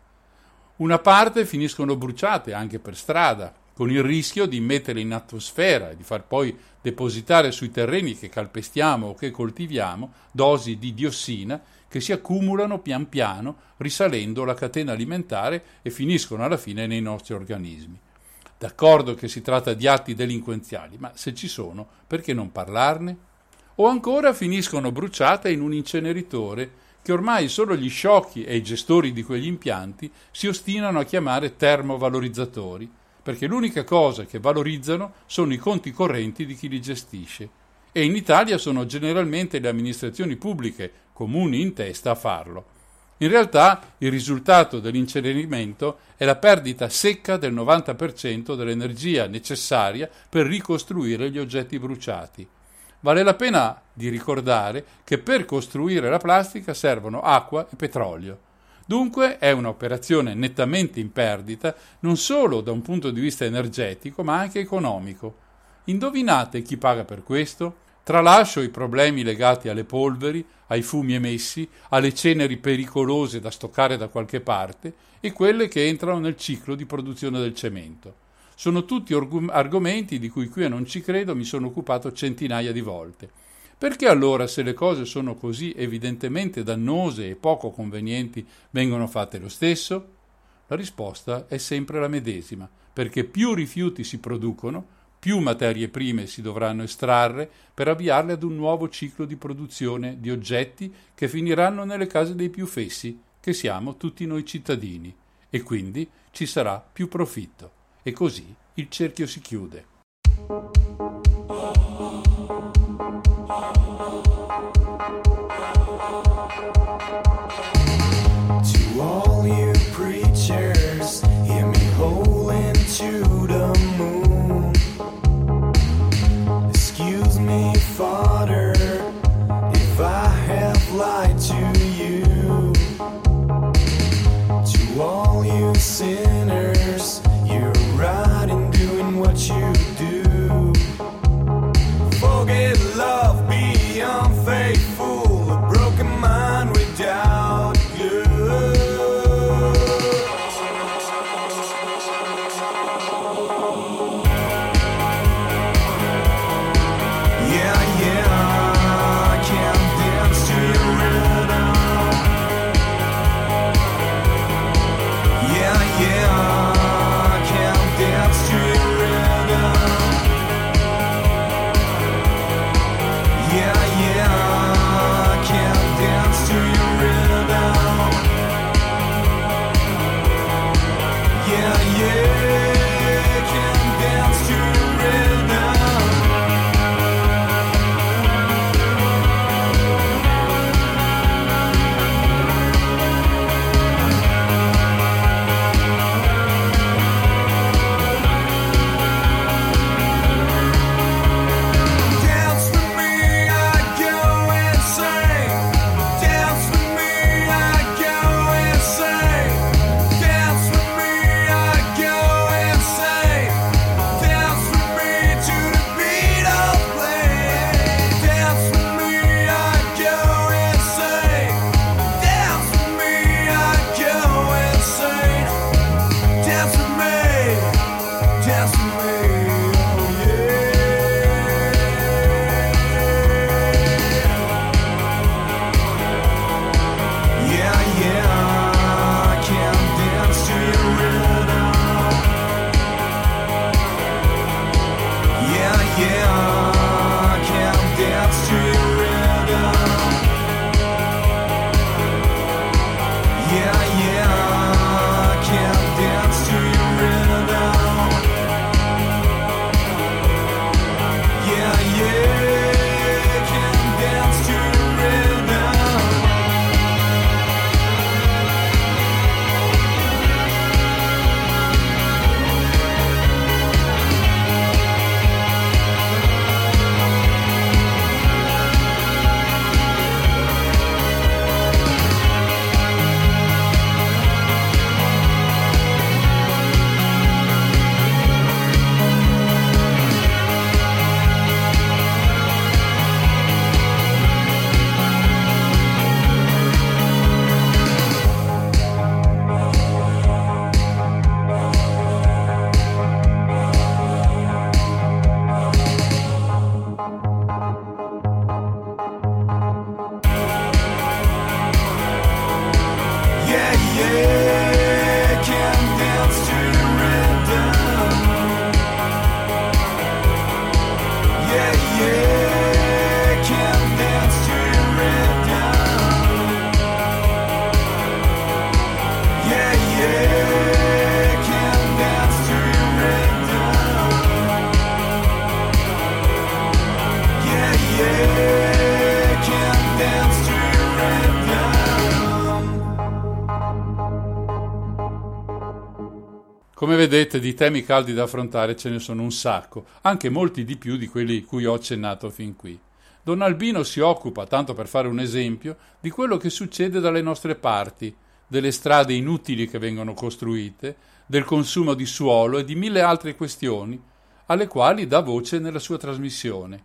Una parte finiscono bruciate anche per strada, con il rischio di mettere in atmosfera e di far poi depositare sui terreni che calpestiamo o che coltiviamo dosi di diossina che si accumulano pian piano risalendo la catena alimentare e finiscono alla fine nei nostri organismi. D'accordo che si tratta di atti delinquenziali, ma se ci sono, perché non parlarne? O ancora finiscono bruciate in un inceneritore che ormai solo gli sciocchi e i gestori di quegli impianti si ostinano a chiamare termovalorizzatori, perché l'unica cosa che valorizzano sono i conti correnti di chi li gestisce. E in Italia sono generalmente le amministrazioni pubbliche, comuni in testa, a farlo. In realtà il risultato dell'incenerimento è la perdita secca del 90% dell'energia necessaria per ricostruire gli oggetti bruciati. Vale la pena di ricordare che per costruire la plastica servono acqua e petrolio. Dunque è un'operazione nettamente in perdita non solo da un punto di vista energetico ma anche economico. Indovinate chi paga per questo? Tralascio i problemi legati alle polveri, ai fumi emessi, alle ceneri pericolose da stoccare da qualche parte e quelle che entrano nel ciclo di produzione del cemento. Sono tutti org- argomenti di cui qui a non ci credo mi sono occupato centinaia di volte. Perché allora, se le cose sono così evidentemente dannose e poco convenienti, vengono fatte lo stesso? La risposta è sempre la medesima, perché più rifiuti si producono, più materie prime si dovranno estrarre per avviarle ad un nuovo ciclo di produzione di oggetti che finiranno nelle case dei più fessi, che siamo tutti noi cittadini, e quindi ci sarà più profitto. E così il cerchio si chiude. Come vedete, di temi caldi da affrontare ce ne sono un sacco, anche molti di più di quelli cui ho accennato fin qui. Don Albino si occupa, tanto per fare un esempio, di quello che succede dalle nostre parti, delle strade inutili che vengono costruite, del consumo di suolo e di mille altre questioni, alle quali dà voce nella sua trasmissione.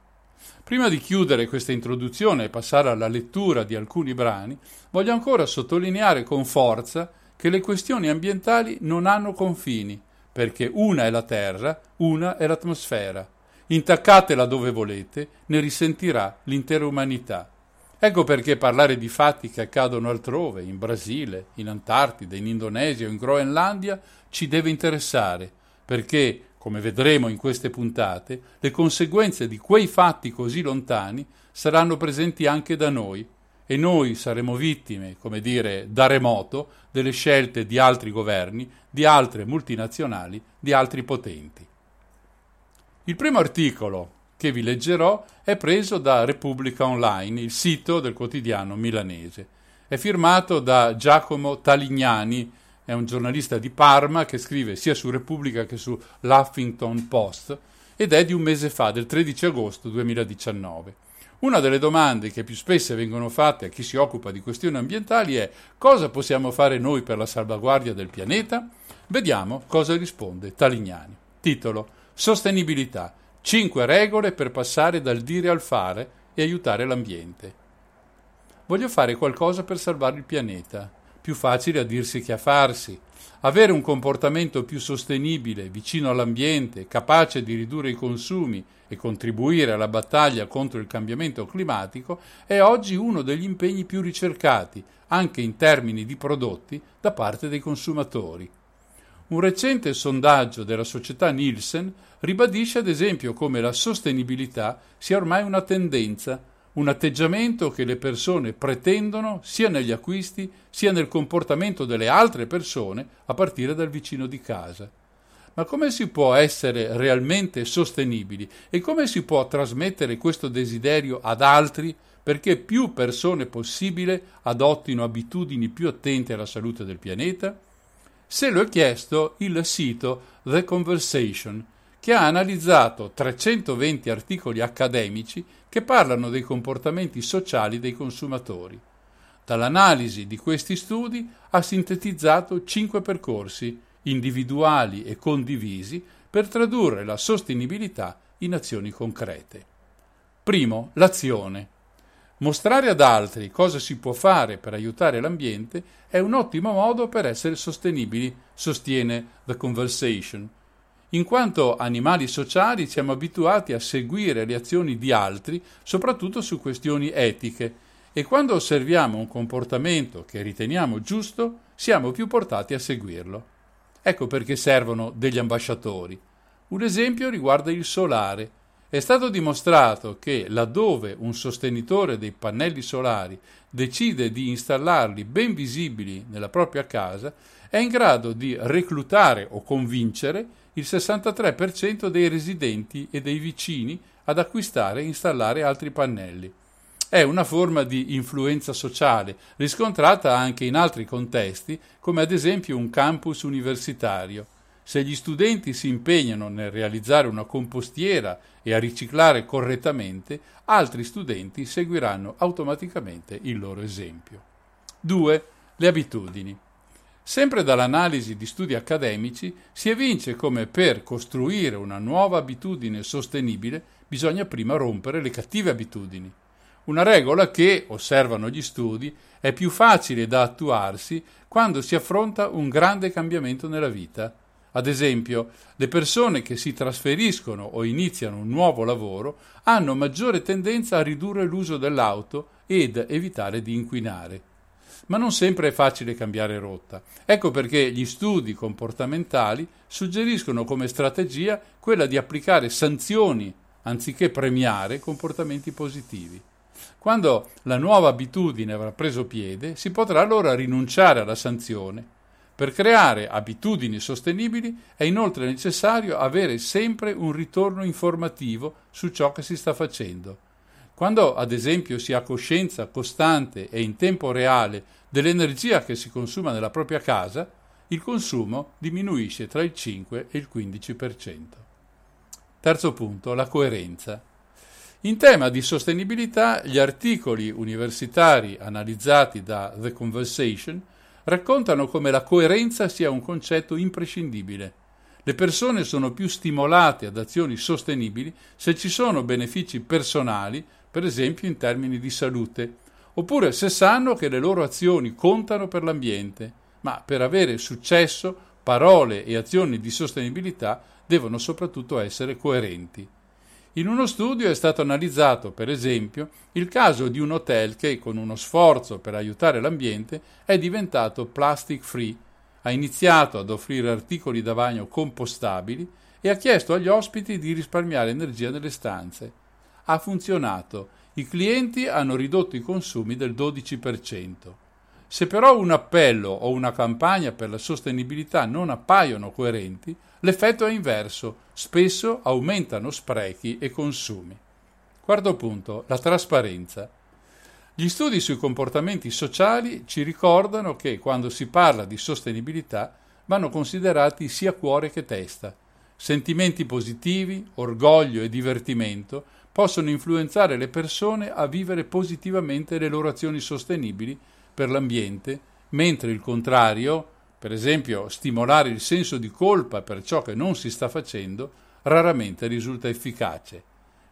Prima di chiudere questa introduzione e passare alla lettura di alcuni brani, voglio ancora sottolineare con forza che le questioni ambientali non hanno confini, perché una è la terra, una è l'atmosfera. Intaccatela dove volete, ne risentirà l'intera umanità. Ecco perché parlare di fatti che accadono altrove, in Brasile, in Antartide, in Indonesia o in Groenlandia, ci deve interessare, perché, come vedremo in queste puntate, le conseguenze di quei fatti così lontani saranno presenti anche da noi e noi saremo vittime, come dire, da remoto, delle scelte di altri governi, di altre multinazionali, di altri potenti. Il primo articolo che vi leggerò è preso da Repubblica Online, il sito del quotidiano milanese. È firmato da Giacomo Talignani, è un giornalista di Parma che scrive sia su Repubblica che su l'Huffington Post ed è di un mese fa, del 13 agosto 2019. Una delle domande che più spesso vengono fatte a chi si occupa di questioni ambientali è cosa possiamo fare noi per la salvaguardia del pianeta? Vediamo cosa risponde Talignani. Titolo Sostenibilità. 5 regole per passare dal dire al fare e aiutare l'ambiente. Voglio fare qualcosa per salvare il pianeta. Più facile a dirsi che a farsi. Avere un comportamento più sostenibile, vicino all'ambiente, capace di ridurre i consumi e contribuire alla battaglia contro il cambiamento climatico è oggi uno degli impegni più ricercati, anche in termini di prodotti, da parte dei consumatori. Un recente sondaggio della società Nielsen ribadisce ad esempio come la sostenibilità sia ormai una tendenza, un atteggiamento che le persone pretendono sia negli acquisti sia nel comportamento delle altre persone a partire dal vicino di casa. Ma come si può essere realmente sostenibili e come si può trasmettere questo desiderio ad altri perché più persone possibile adottino abitudini più attente alla salute del pianeta? Se lo è chiesto il sito The Conversation, che ha analizzato 320 articoli accademici che parlano dei comportamenti sociali dei consumatori. Dall'analisi di questi studi ha sintetizzato cinque percorsi individuali e condivisi per tradurre la sostenibilità in azioni concrete. Primo, l'azione. Mostrare ad altri cosa si può fare per aiutare l'ambiente è un ottimo modo per essere sostenibili, sostiene The Conversation. In quanto animali sociali siamo abituati a seguire le azioni di altri, soprattutto su questioni etiche, e quando osserviamo un comportamento che riteniamo giusto, siamo più portati a seguirlo. Ecco perché servono degli ambasciatori. Un esempio riguarda il solare. È stato dimostrato che laddove un sostenitore dei pannelli solari decide di installarli ben visibili nella propria casa, è in grado di reclutare o convincere il 63% dei residenti e dei vicini ad acquistare e installare altri pannelli. È una forma di influenza sociale, riscontrata anche in altri contesti, come ad esempio un campus universitario. Se gli studenti si impegnano nel realizzare una compostiera e a riciclare correttamente, altri studenti seguiranno automaticamente il loro esempio. 2. Le abitudini. Sempre dall'analisi di studi accademici si evince come per costruire una nuova abitudine sostenibile bisogna prima rompere le cattive abitudini. Una regola che, osservano gli studi, è più facile da attuarsi quando si affronta un grande cambiamento nella vita. Ad esempio, le persone che si trasferiscono o iniziano un nuovo lavoro hanno maggiore tendenza a ridurre l'uso dell'auto ed evitare di inquinare. Ma non sempre è facile cambiare rotta. Ecco perché gli studi comportamentali suggeriscono come strategia quella di applicare sanzioni anziché premiare comportamenti positivi. Quando la nuova abitudine avrà preso piede, si potrà allora rinunciare alla sanzione. Per creare abitudini sostenibili è inoltre necessario avere sempre un ritorno informativo su ciò che si sta facendo. Quando ad esempio si ha coscienza costante e in tempo reale dell'energia che si consuma nella propria casa, il consumo diminuisce tra il 5 e il 15%. Terzo punto, la coerenza. In tema di sostenibilità, gli articoli universitari analizzati da The Conversation raccontano come la coerenza sia un concetto imprescindibile. Le persone sono più stimolate ad azioni sostenibili se ci sono benefici personali, per esempio in termini di salute, oppure se sanno che le loro azioni contano per l'ambiente, ma per avere successo parole e azioni di sostenibilità devono soprattutto essere coerenti. In uno studio è stato analizzato, per esempio, il caso di un hotel che, con uno sforzo per aiutare l'ambiente, è diventato plastic free, ha iniziato ad offrire articoli da bagno compostabili e ha chiesto agli ospiti di risparmiare energia nelle stanze. Ha funzionato, i clienti hanno ridotto i consumi del 12%. Se però un appello o una campagna per la sostenibilità non appaiono coerenti, l'effetto è inverso, spesso aumentano sprechi e consumi. Quarto punto, la trasparenza. Gli studi sui comportamenti sociali ci ricordano che quando si parla di sostenibilità vanno considerati sia cuore che testa. Sentimenti positivi, orgoglio e divertimento possono influenzare le persone a vivere positivamente le loro azioni sostenibili per l'ambiente, mentre il contrario, per esempio stimolare il senso di colpa per ciò che non si sta facendo, raramente risulta efficace.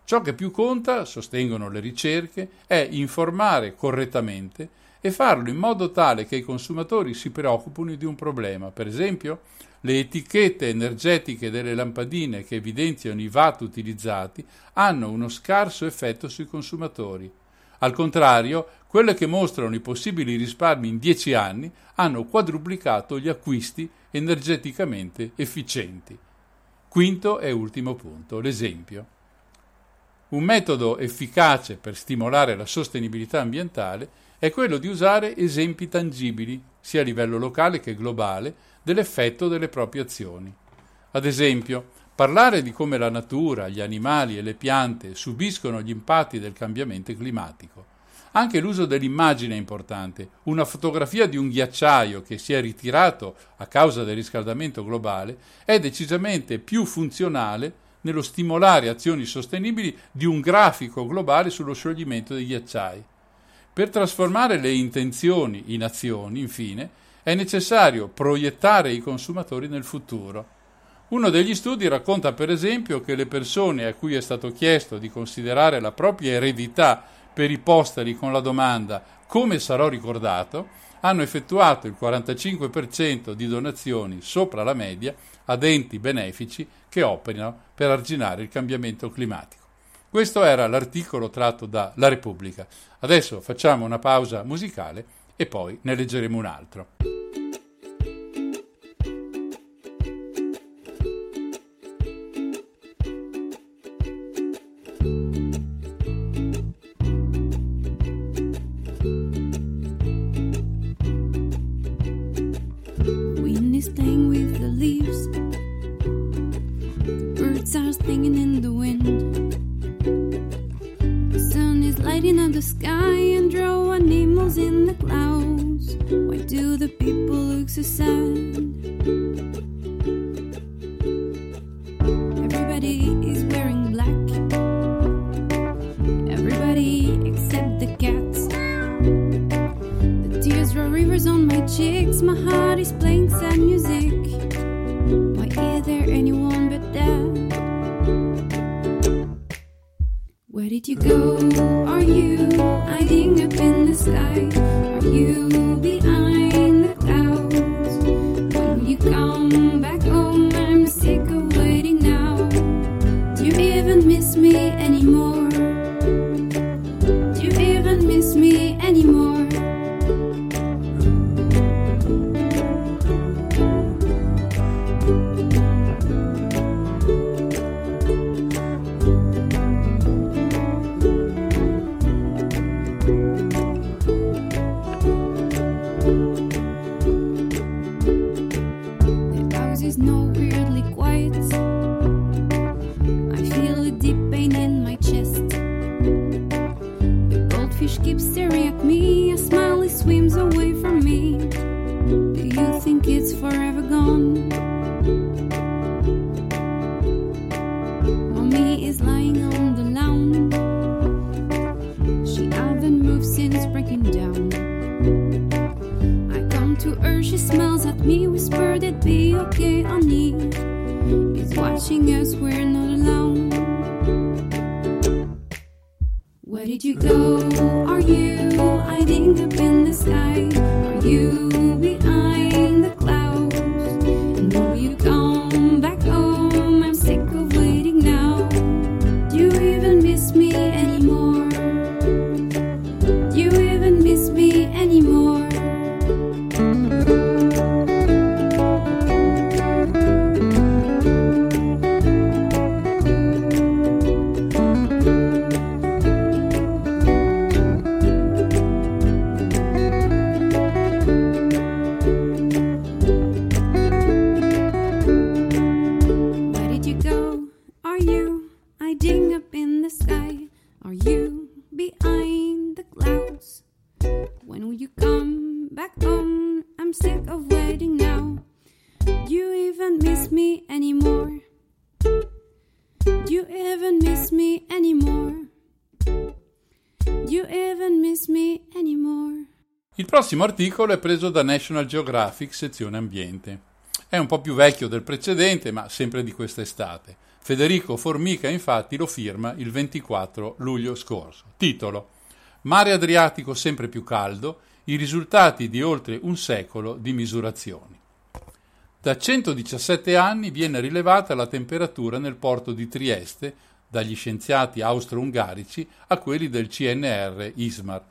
Ciò che più conta, sostengono le ricerche, è informare correttamente e farlo in modo tale che i consumatori si preoccupino di un problema. Per esempio, le etichette energetiche delle lampadine che evidenziano i watt utilizzati hanno uno scarso effetto sui consumatori. Al contrario, quelle che mostrano i possibili risparmi in 10 anni hanno quadruplicato gli acquisti energeticamente efficienti. Quinto e ultimo punto, l'esempio. Un metodo efficace per stimolare la sostenibilità ambientale è quello di usare esempi tangibili, sia a livello locale che globale, dell'effetto delle proprie azioni. Ad esempio, parlare di come la natura, gli animali e le piante subiscono gli impatti del cambiamento climatico. Anche l'uso dell'immagine è importante. Una fotografia di un ghiacciaio che si è ritirato a causa del riscaldamento globale è decisamente più funzionale nello stimolare azioni sostenibili di un grafico globale sullo scioglimento dei ghiacciai. Per trasformare le intenzioni in azioni, infine, è necessario proiettare i consumatori nel futuro. Uno degli studi racconta per esempio che le persone a cui è stato chiesto di considerare la propria eredità per i posteri con la domanda come sarò ricordato, hanno effettuato il 45% di donazioni sopra la media ad enti benefici che operano per arginare il cambiamento climatico. Questo era l'articolo tratto da La Repubblica. Adesso facciamo una pausa musicale e poi ne leggeremo un altro. Wind is look? Everybody is wearing black. Everybody except the cats. The tears roll rivers on my cheeks. My heart is playing sad music. Why is there anyone but that? Where did you go? Are you hiding up in the sky? Miss me anymore? You even miss me anymore? Il prossimo articolo è preso da National Geographic, sezione ambiente. È un po' più vecchio del precedente, ma sempre di quest'estate. Federico Formica, infatti, lo firma il 24 luglio scorso. Titolo: Mare Adriatico sempre più caldo, i risultati di oltre un secolo di misurazioni. Da 117 anni viene rilevata la temperatura nel porto di Trieste dagli scienziati austro-ungarici a quelli del CNR ISMAR.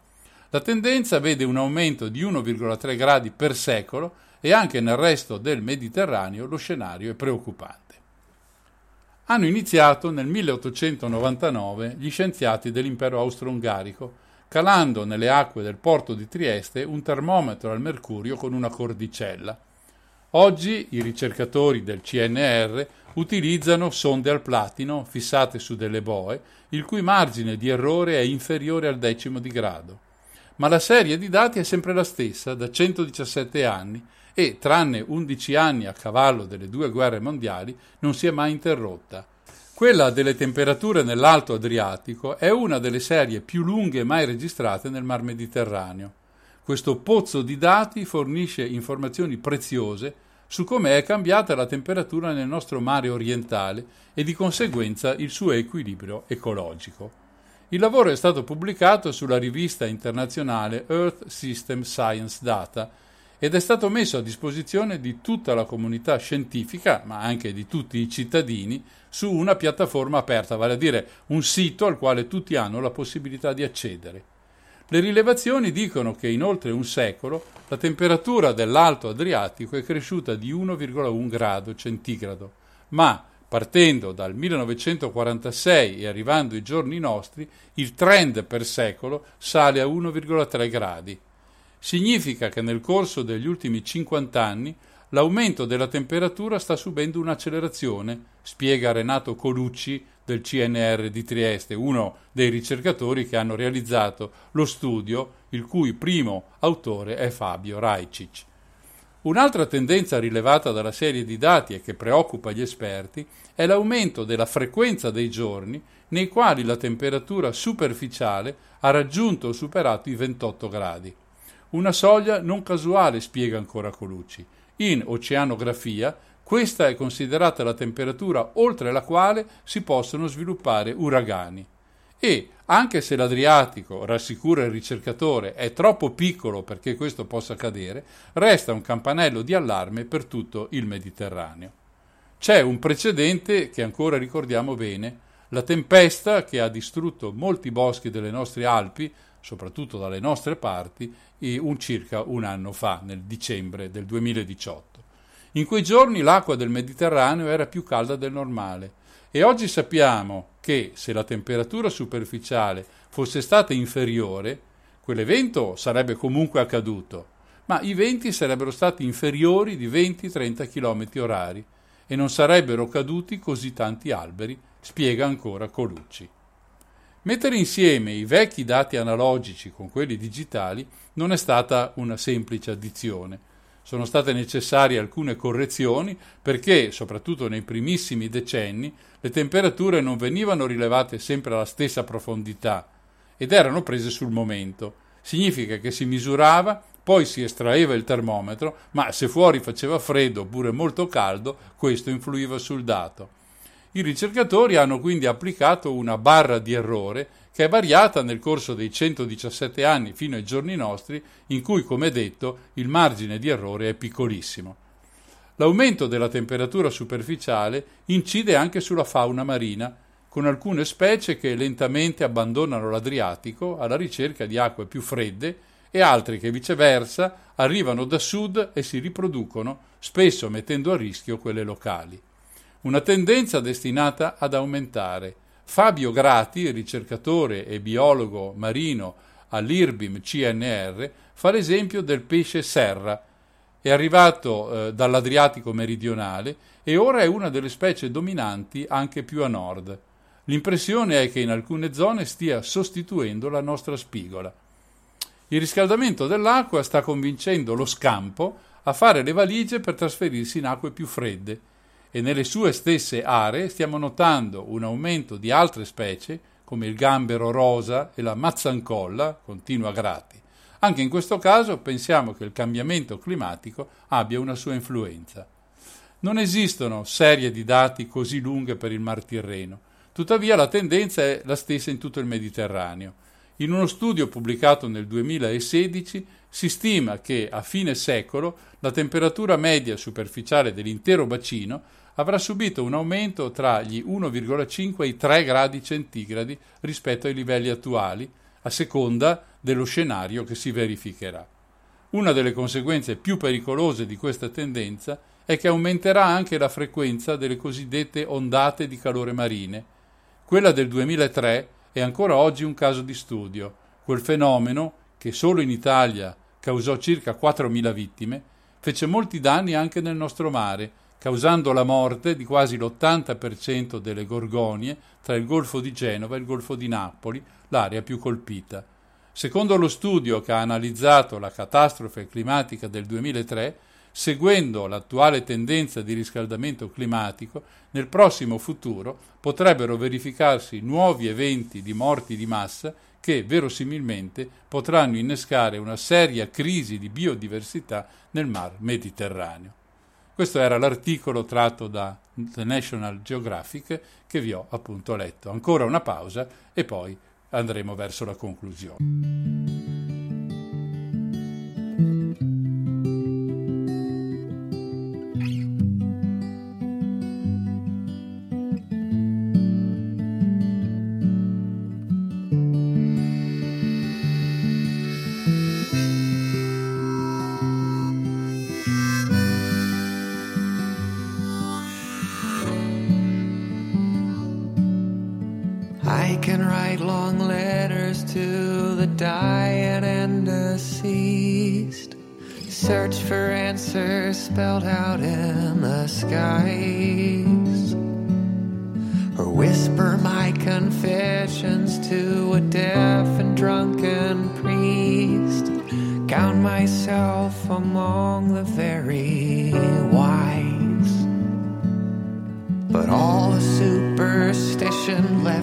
La tendenza vede un aumento di 1,3 gradi per secolo e anche nel resto del Mediterraneo lo scenario è preoccupante. Hanno iniziato nel 1899 gli scienziati dell'impero austro-ungarico, calando nelle acque del porto di Trieste un termometro al mercurio con una cordicella. Oggi i ricercatori del CNR utilizzano sonde al platino fissate su delle boe, il cui margine di errore è inferiore al decimo di grado. Ma la serie di dati è sempre la stessa da 117 anni e, tranne 11 anni a cavallo delle due guerre mondiali, non si è mai interrotta. Quella delle temperature nell'Alto Adriatico è una delle serie più lunghe mai registrate nel Mar Mediterraneo. Questo pozzo di dati fornisce informazioni preziose su come è cambiata la temperatura nel nostro mare orientale e di conseguenza il suo equilibrio ecologico. Il lavoro è stato pubblicato sulla rivista internazionale Earth System Science Data ed è stato messo a disposizione di tutta la comunità scientifica, ma anche di tutti i cittadini, su una piattaforma aperta, vale a dire un sito al quale tutti hanno la possibilità di accedere. Le rilevazioni dicono che in oltre un secolo la temperatura dell'Alto Adriatico è cresciuta di 1,1 grado centigrado, ma partendo dal 1946 e arrivando ai giorni nostri, il trend per secolo sale a 1,3 gradi. Significa che nel corso degli ultimi 50 anni l'aumento della temperatura sta subendo un'accelerazione, spiega Renato Colucci del CNR di Trieste, uno dei ricercatori che hanno realizzato lo studio, il cui primo autore è Fabio Rajcic. Un'altra tendenza rilevata dalla serie di dati e che preoccupa gli esperti è l'aumento della frequenza dei giorni nei quali la temperatura superficiale ha raggiunto o superato i 28 gradi. Una soglia non casuale, spiega ancora Colucci. In oceanografia questa è considerata la temperatura oltre la quale si possono sviluppare uragani. E, anche se l'Adriatico, rassicura il ricercatore, è troppo piccolo perché questo possa accadere, resta un campanello di allarme per tutto il Mediterraneo. C'è un precedente che ancora ricordiamo bene, la tempesta che ha distrutto molti boschi delle nostre Alpi, soprattutto dalle nostre parti, un circa un anno fa, nel dicembre del 2018. In quei giorni l'acqua del Mediterraneo era più calda del normale e oggi sappiamo che se la temperatura superficiale fosse stata inferiore, quell'evento sarebbe comunque accaduto, ma i venti sarebbero stati inferiori di 20-30 km orari e non sarebbero caduti così tanti alberi, spiega ancora Colucci. Mettere insieme i vecchi dati analogici con quelli digitali non è stata una semplice addizione. Sono state necessarie alcune correzioni perché, soprattutto nei primissimi decenni, le temperature non venivano rilevate sempre alla stessa profondità ed erano prese sul momento. Significa che si misurava, poi si estraeva il termometro, ma se fuori faceva freddo oppure molto caldo, questo influiva sul dato. I ricercatori hanno quindi applicato una barra di errore che è variata nel corso dei 117 anni fino ai giorni nostri, in cui, come detto, il margine di errore è piccolissimo. L'aumento della temperatura superficiale incide anche sulla fauna marina, con alcune specie che lentamente abbandonano l'Adriatico alla ricerca di acque più fredde e altre che viceversa arrivano da sud e si riproducono, spesso mettendo a rischio quelle locali. Una tendenza destinata ad aumentare. Fabio Grati, ricercatore e biologo marino all'IRBIM CNR, fa l'esempio del pesce serra. È arrivato eh, dall'Adriatico meridionale e ora è una delle specie dominanti anche più a nord. L'impressione è che in alcune zone stia sostituendo la nostra spigola. Il riscaldamento dell'acqua sta convincendo lo scampo a fare le valigie per trasferirsi in acque più fredde e nelle sue stesse aree stiamo notando un aumento di altre specie come il gambero rosa e la mazzancolla, continua Grati. Anche in questo caso pensiamo che il cambiamento climatico abbia una sua influenza. Non esistono serie di dati così lunghe per il Mar Tirreno, tuttavia la tendenza è la stessa in tutto il Mediterraneo. In uno studio pubblicato nel 2016 si stima che a fine secolo la temperatura media superficiale dell'intero bacino avrà subito un aumento tra gli 1,5 e i 3 gradi centigradi rispetto ai livelli attuali, a seconda dello scenario che si verificherà. Una delle conseguenze più pericolose di questa tendenza è che aumenterà anche la frequenza delle cosiddette ondate di calore marine. Quella del 2003 è ancora oggi un caso di studio. Quel fenomeno, che solo in Italia causò circa 4.000 vittime, fece molti danni anche nel nostro mare, causando la morte di quasi l'80% delle gorgonie tra il Golfo di Genova e il Golfo di Napoli, l'area più colpita. Secondo lo studio che ha analizzato la catastrofe climatica del 2003, seguendo l'attuale tendenza di riscaldamento climatico, nel prossimo futuro potrebbero verificarsi nuovi eventi di morti di massa che verosimilmente potranno innescare una seria crisi di biodiversità nel mar Mediterraneo. Questo era l'articolo tratto da The National Geographic che vi ho appunto letto. Ancora una pausa e poi andremo verso la conclusione. Search for answers spelled out in the skies. Or whisper my confessions to a deaf and drunken priest. Count myself among the very wise. But all the superstition left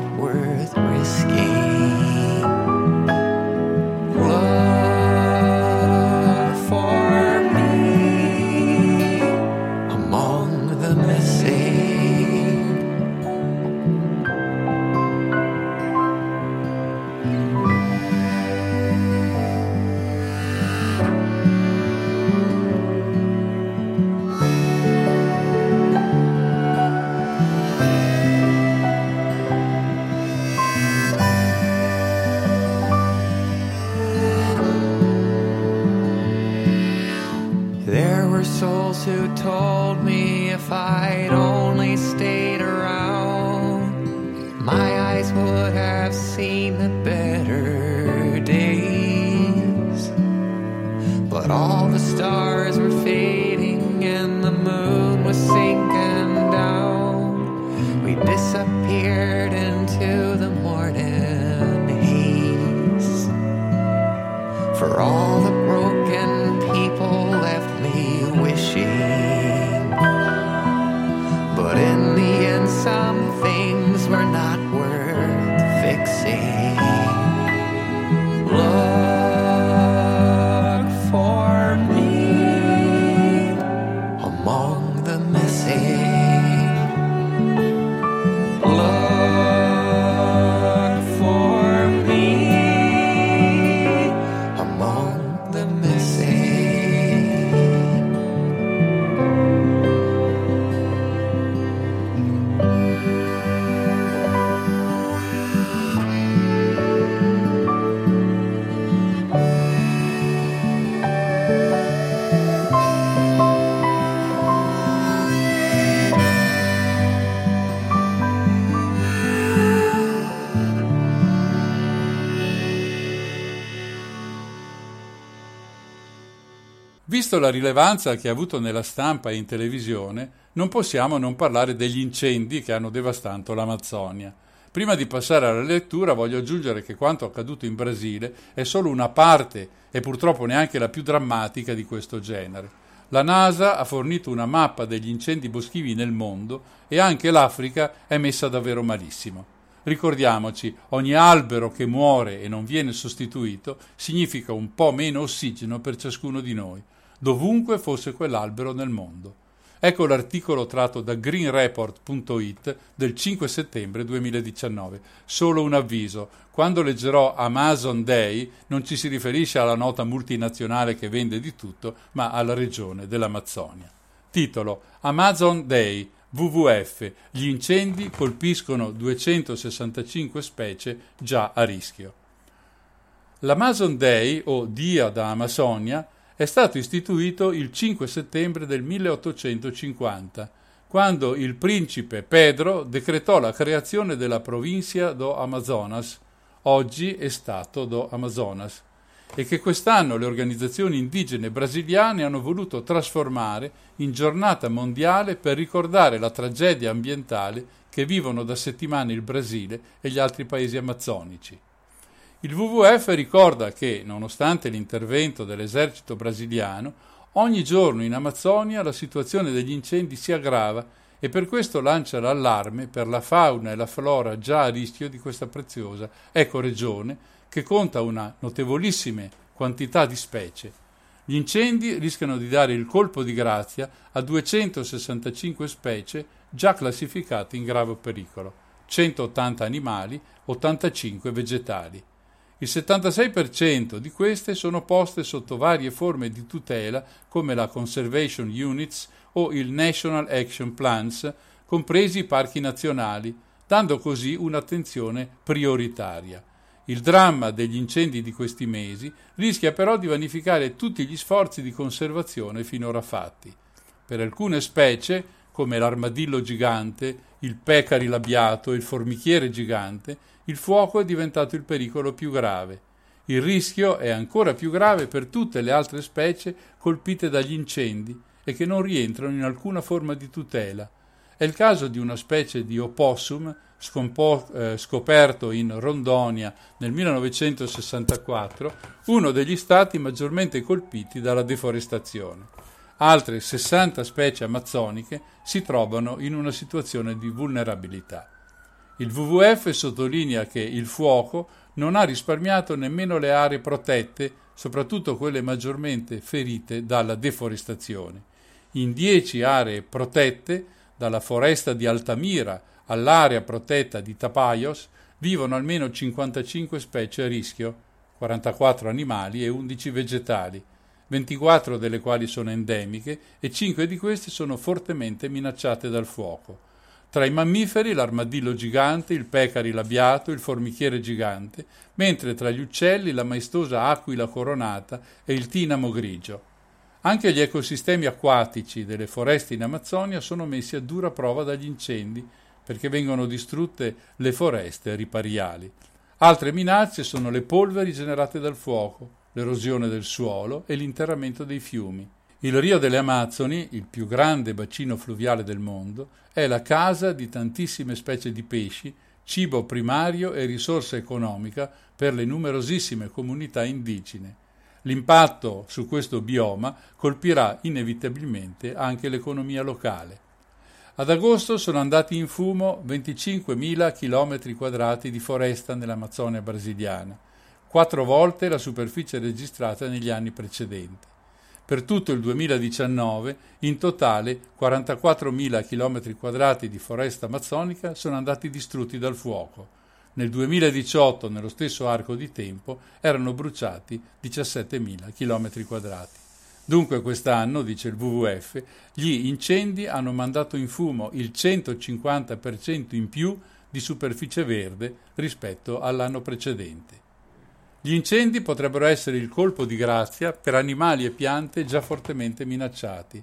that word. Visto la rilevanza che ha avuto nella stampa e in televisione, non possiamo non parlare degli incendi che hanno devastato l'Amazzonia. Prima di passare alla lettura voglio aggiungere che quanto accaduto in Brasile è solo una parte e purtroppo neanche la più drammatica di questo genere. La NASA ha fornito una mappa degli incendi boschivi nel mondo e anche l'Africa è messa davvero malissimo. Ricordiamoci, ogni albero che muore e non viene sostituito significa un po' meno ossigeno per ciascuno di noi, dovunque fosse quell'albero nel mondo. Ecco l'articolo tratto da greenreport.it del 5 settembre 2019. Solo un avviso, quando leggerò Amazon Day non ci si riferisce alla nota multinazionale che vende di tutto, ma alla regione dell'Amazzonia. Titolo Amazon Day WWF. Gli incendi colpiscono 265 specie già a rischio. L'Amazon Day, o Dia da Amazonia, è stato istituito il 5 settembre del 1850, quando il principe Pedro decretò la creazione della provincia do Amazonas, oggi è stato do Amazonas, e che quest'anno le organizzazioni indigene brasiliane hanno voluto trasformare in giornata mondiale per ricordare la tragedia ambientale che vivono da settimane il Brasile e gli altri paesi amazzonici. Il WWF ricorda che, nonostante l'intervento dell'esercito brasiliano, ogni giorno in Amazzonia la situazione degli incendi si aggrava e per questo lancia l'allarme per la fauna e la flora già a rischio di questa preziosa ecoregione che conta una notevolissima quantità di specie. Gli incendi rischiano di dare il colpo di grazia a 265 specie già classificate in grave pericolo, 180 animali, 85 vegetali. Il 76% di queste sono poste sotto varie forme di tutela come la Conservation Units o il National Action Plans, compresi i parchi nazionali, dando così un'attenzione prioritaria. Il dramma degli incendi di questi mesi rischia però di vanificare tutti gli sforzi di conservazione finora fatti. Per alcune specie, come l'armadillo gigante, il pecari labiato e il formichiere gigante, il fuoco è diventato il pericolo più grave. Il rischio è ancora più grave per tutte le altre specie colpite dagli incendi e che non rientrano in alcuna forma di tutela. È il caso di una specie di opossum scompo- eh, scoperto in Rondonia nel 1964, uno degli stati maggiormente colpiti dalla deforestazione. Altre 60 specie amazzoniche si trovano in una situazione di vulnerabilità. Il WWF sottolinea che il fuoco non ha risparmiato nemmeno le aree protette, soprattutto quelle maggiormente ferite dalla deforestazione. In dieci aree protette, dalla foresta di Altamira all'area protetta di Tapajos, vivono almeno 55 specie a rischio, 44 animali e 11 vegetali, 24 delle quali sono endemiche e 5 di queste sono fortemente minacciate dal fuoco. Tra i mammiferi l'armadillo gigante, il pecari labiato, il formichiere gigante, mentre tra gli uccelli la maestosa aquila coronata e il tinamo grigio. Anche gli ecosistemi acquatici delle foreste in Amazzonia sono messi a dura prova dagli incendi perché vengono distrutte le foreste ripariali. Altre minacce sono le polveri generate dal fuoco, l'erosione del suolo e l'interramento dei fiumi. Il Rio delle Amazzoni, il più grande bacino fluviale del mondo, è la casa di tantissime specie di pesci, cibo primario e risorsa economica per le numerosissime comunità indigene. L'impatto su questo bioma colpirà inevitabilmente anche l'economia locale. Ad agosto sono andati in fumo 25.000 km quadrati di foresta nell'Amazzonia brasiliana, quattro volte la superficie registrata negli anni precedenti. Per tutto il 2019, in totale 44.000 km quadrati di foresta amazzonica sono andati distrutti dal fuoco. Nel 2018, nello stesso arco di tempo, erano bruciati 17.000 km quadrati. Dunque quest'anno, dice il WWF, gli incendi hanno mandato in fumo il 150% in più di superficie verde rispetto all'anno precedente. Gli incendi potrebbero essere il colpo di grazia per animali e piante già fortemente minacciati.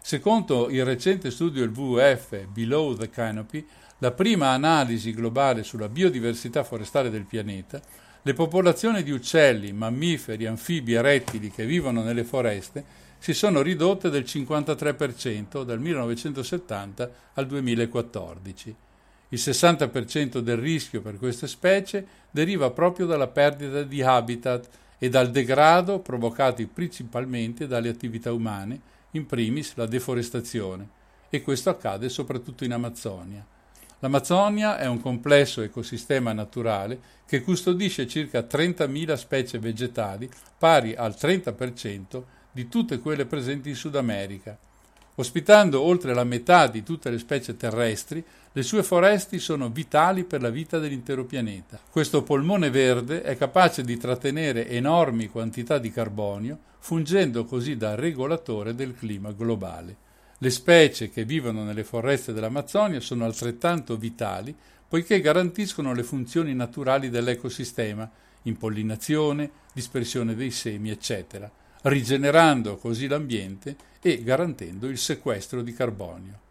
Secondo il recente studio del WWF Below the Canopy, la prima analisi globale sulla biodiversità forestale del pianeta, le popolazioni di uccelli, mammiferi, anfibi e rettili che vivono nelle foreste si sono ridotte del 53% dal 1970 al 2014. Il 60% del rischio per queste specie deriva proprio dalla perdita di habitat e dal degrado provocati principalmente dalle attività umane, in primis la deforestazione, e questo accade soprattutto in Amazzonia. L'Amazzonia è un complesso ecosistema naturale che custodisce circa 30.000 specie vegetali, pari al 30% di tutte quelle presenti in Sud America. Ospitando oltre la metà di tutte le specie terrestri, le sue foreste sono vitali per la vita dell'intero pianeta. Questo polmone verde è capace di trattenere enormi quantità di carbonio, fungendo così da regolatore del clima globale. Le specie che vivono nelle foreste dell'Amazzonia sono altrettanto vitali poiché garantiscono le funzioni naturali dell'ecosistema, impollinazione, dispersione dei semi, eccetera rigenerando così l'ambiente e garantendo il sequestro di carbonio.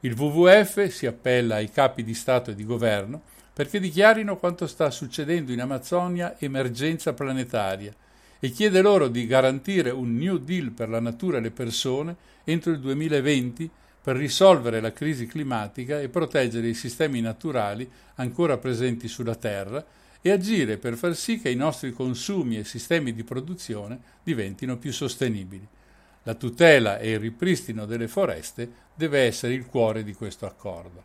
Il WWF si appella ai capi di Stato e di governo perché dichiarino quanto sta succedendo in Amazzonia emergenza planetaria e chiede loro di garantire un New Deal per la natura e le persone entro il 2020 per risolvere la crisi climatica e proteggere i sistemi naturali ancora presenti sulla Terra e agire per far sì che i nostri consumi e sistemi di produzione diventino più sostenibili. La tutela e il ripristino delle foreste deve essere il cuore di questo accordo.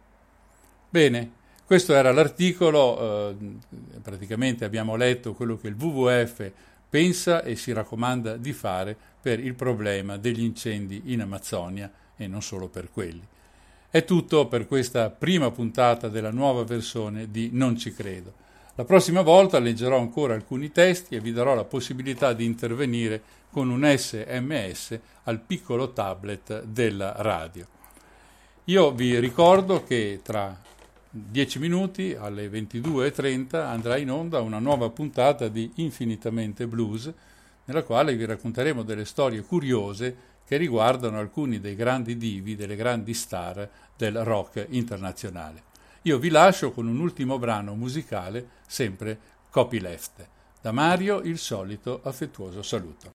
Bene, questo era l'articolo, eh, praticamente abbiamo letto quello che il WWF pensa e si raccomanda di fare per il problema degli incendi in Amazzonia e non solo per quelli. È tutto per questa prima puntata della nuova versione di Non ci credo. La prossima volta leggerò ancora alcuni testi e vi darò la possibilità di intervenire con un SMS al piccolo tablet della radio. Io vi ricordo che tra dieci minuti alle 22.30 andrà in onda una nuova puntata di Infinitamente Blues, nella quale vi racconteremo delle storie curiose che riguardano alcuni dei grandi divi, delle grandi star del rock internazionale. Io vi lascio con un ultimo brano musicale, sempre copyleft. Da Mario il solito affettuoso saluto.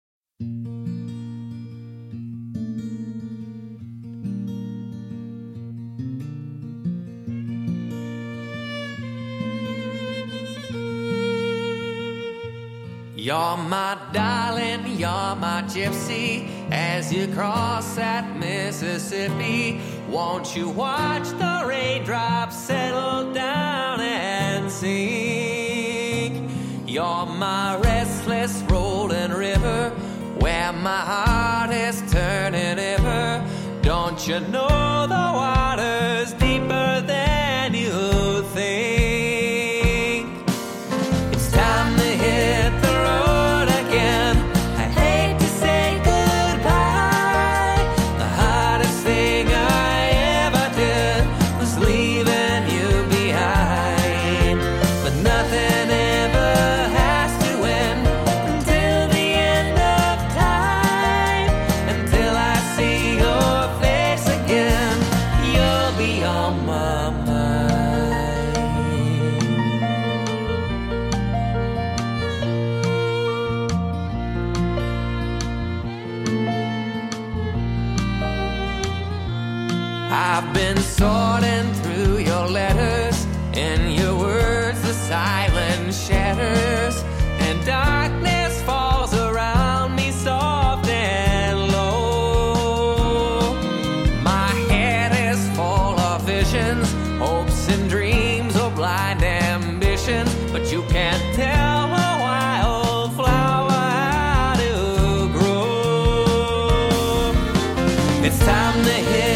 You're my darling, you're my gypsy. As you cross that Mississippi, won't you watch the raindrops settle down and sink. You're my restless rolling river where my heart is turning ever. Don't you know the? I It's time to hit.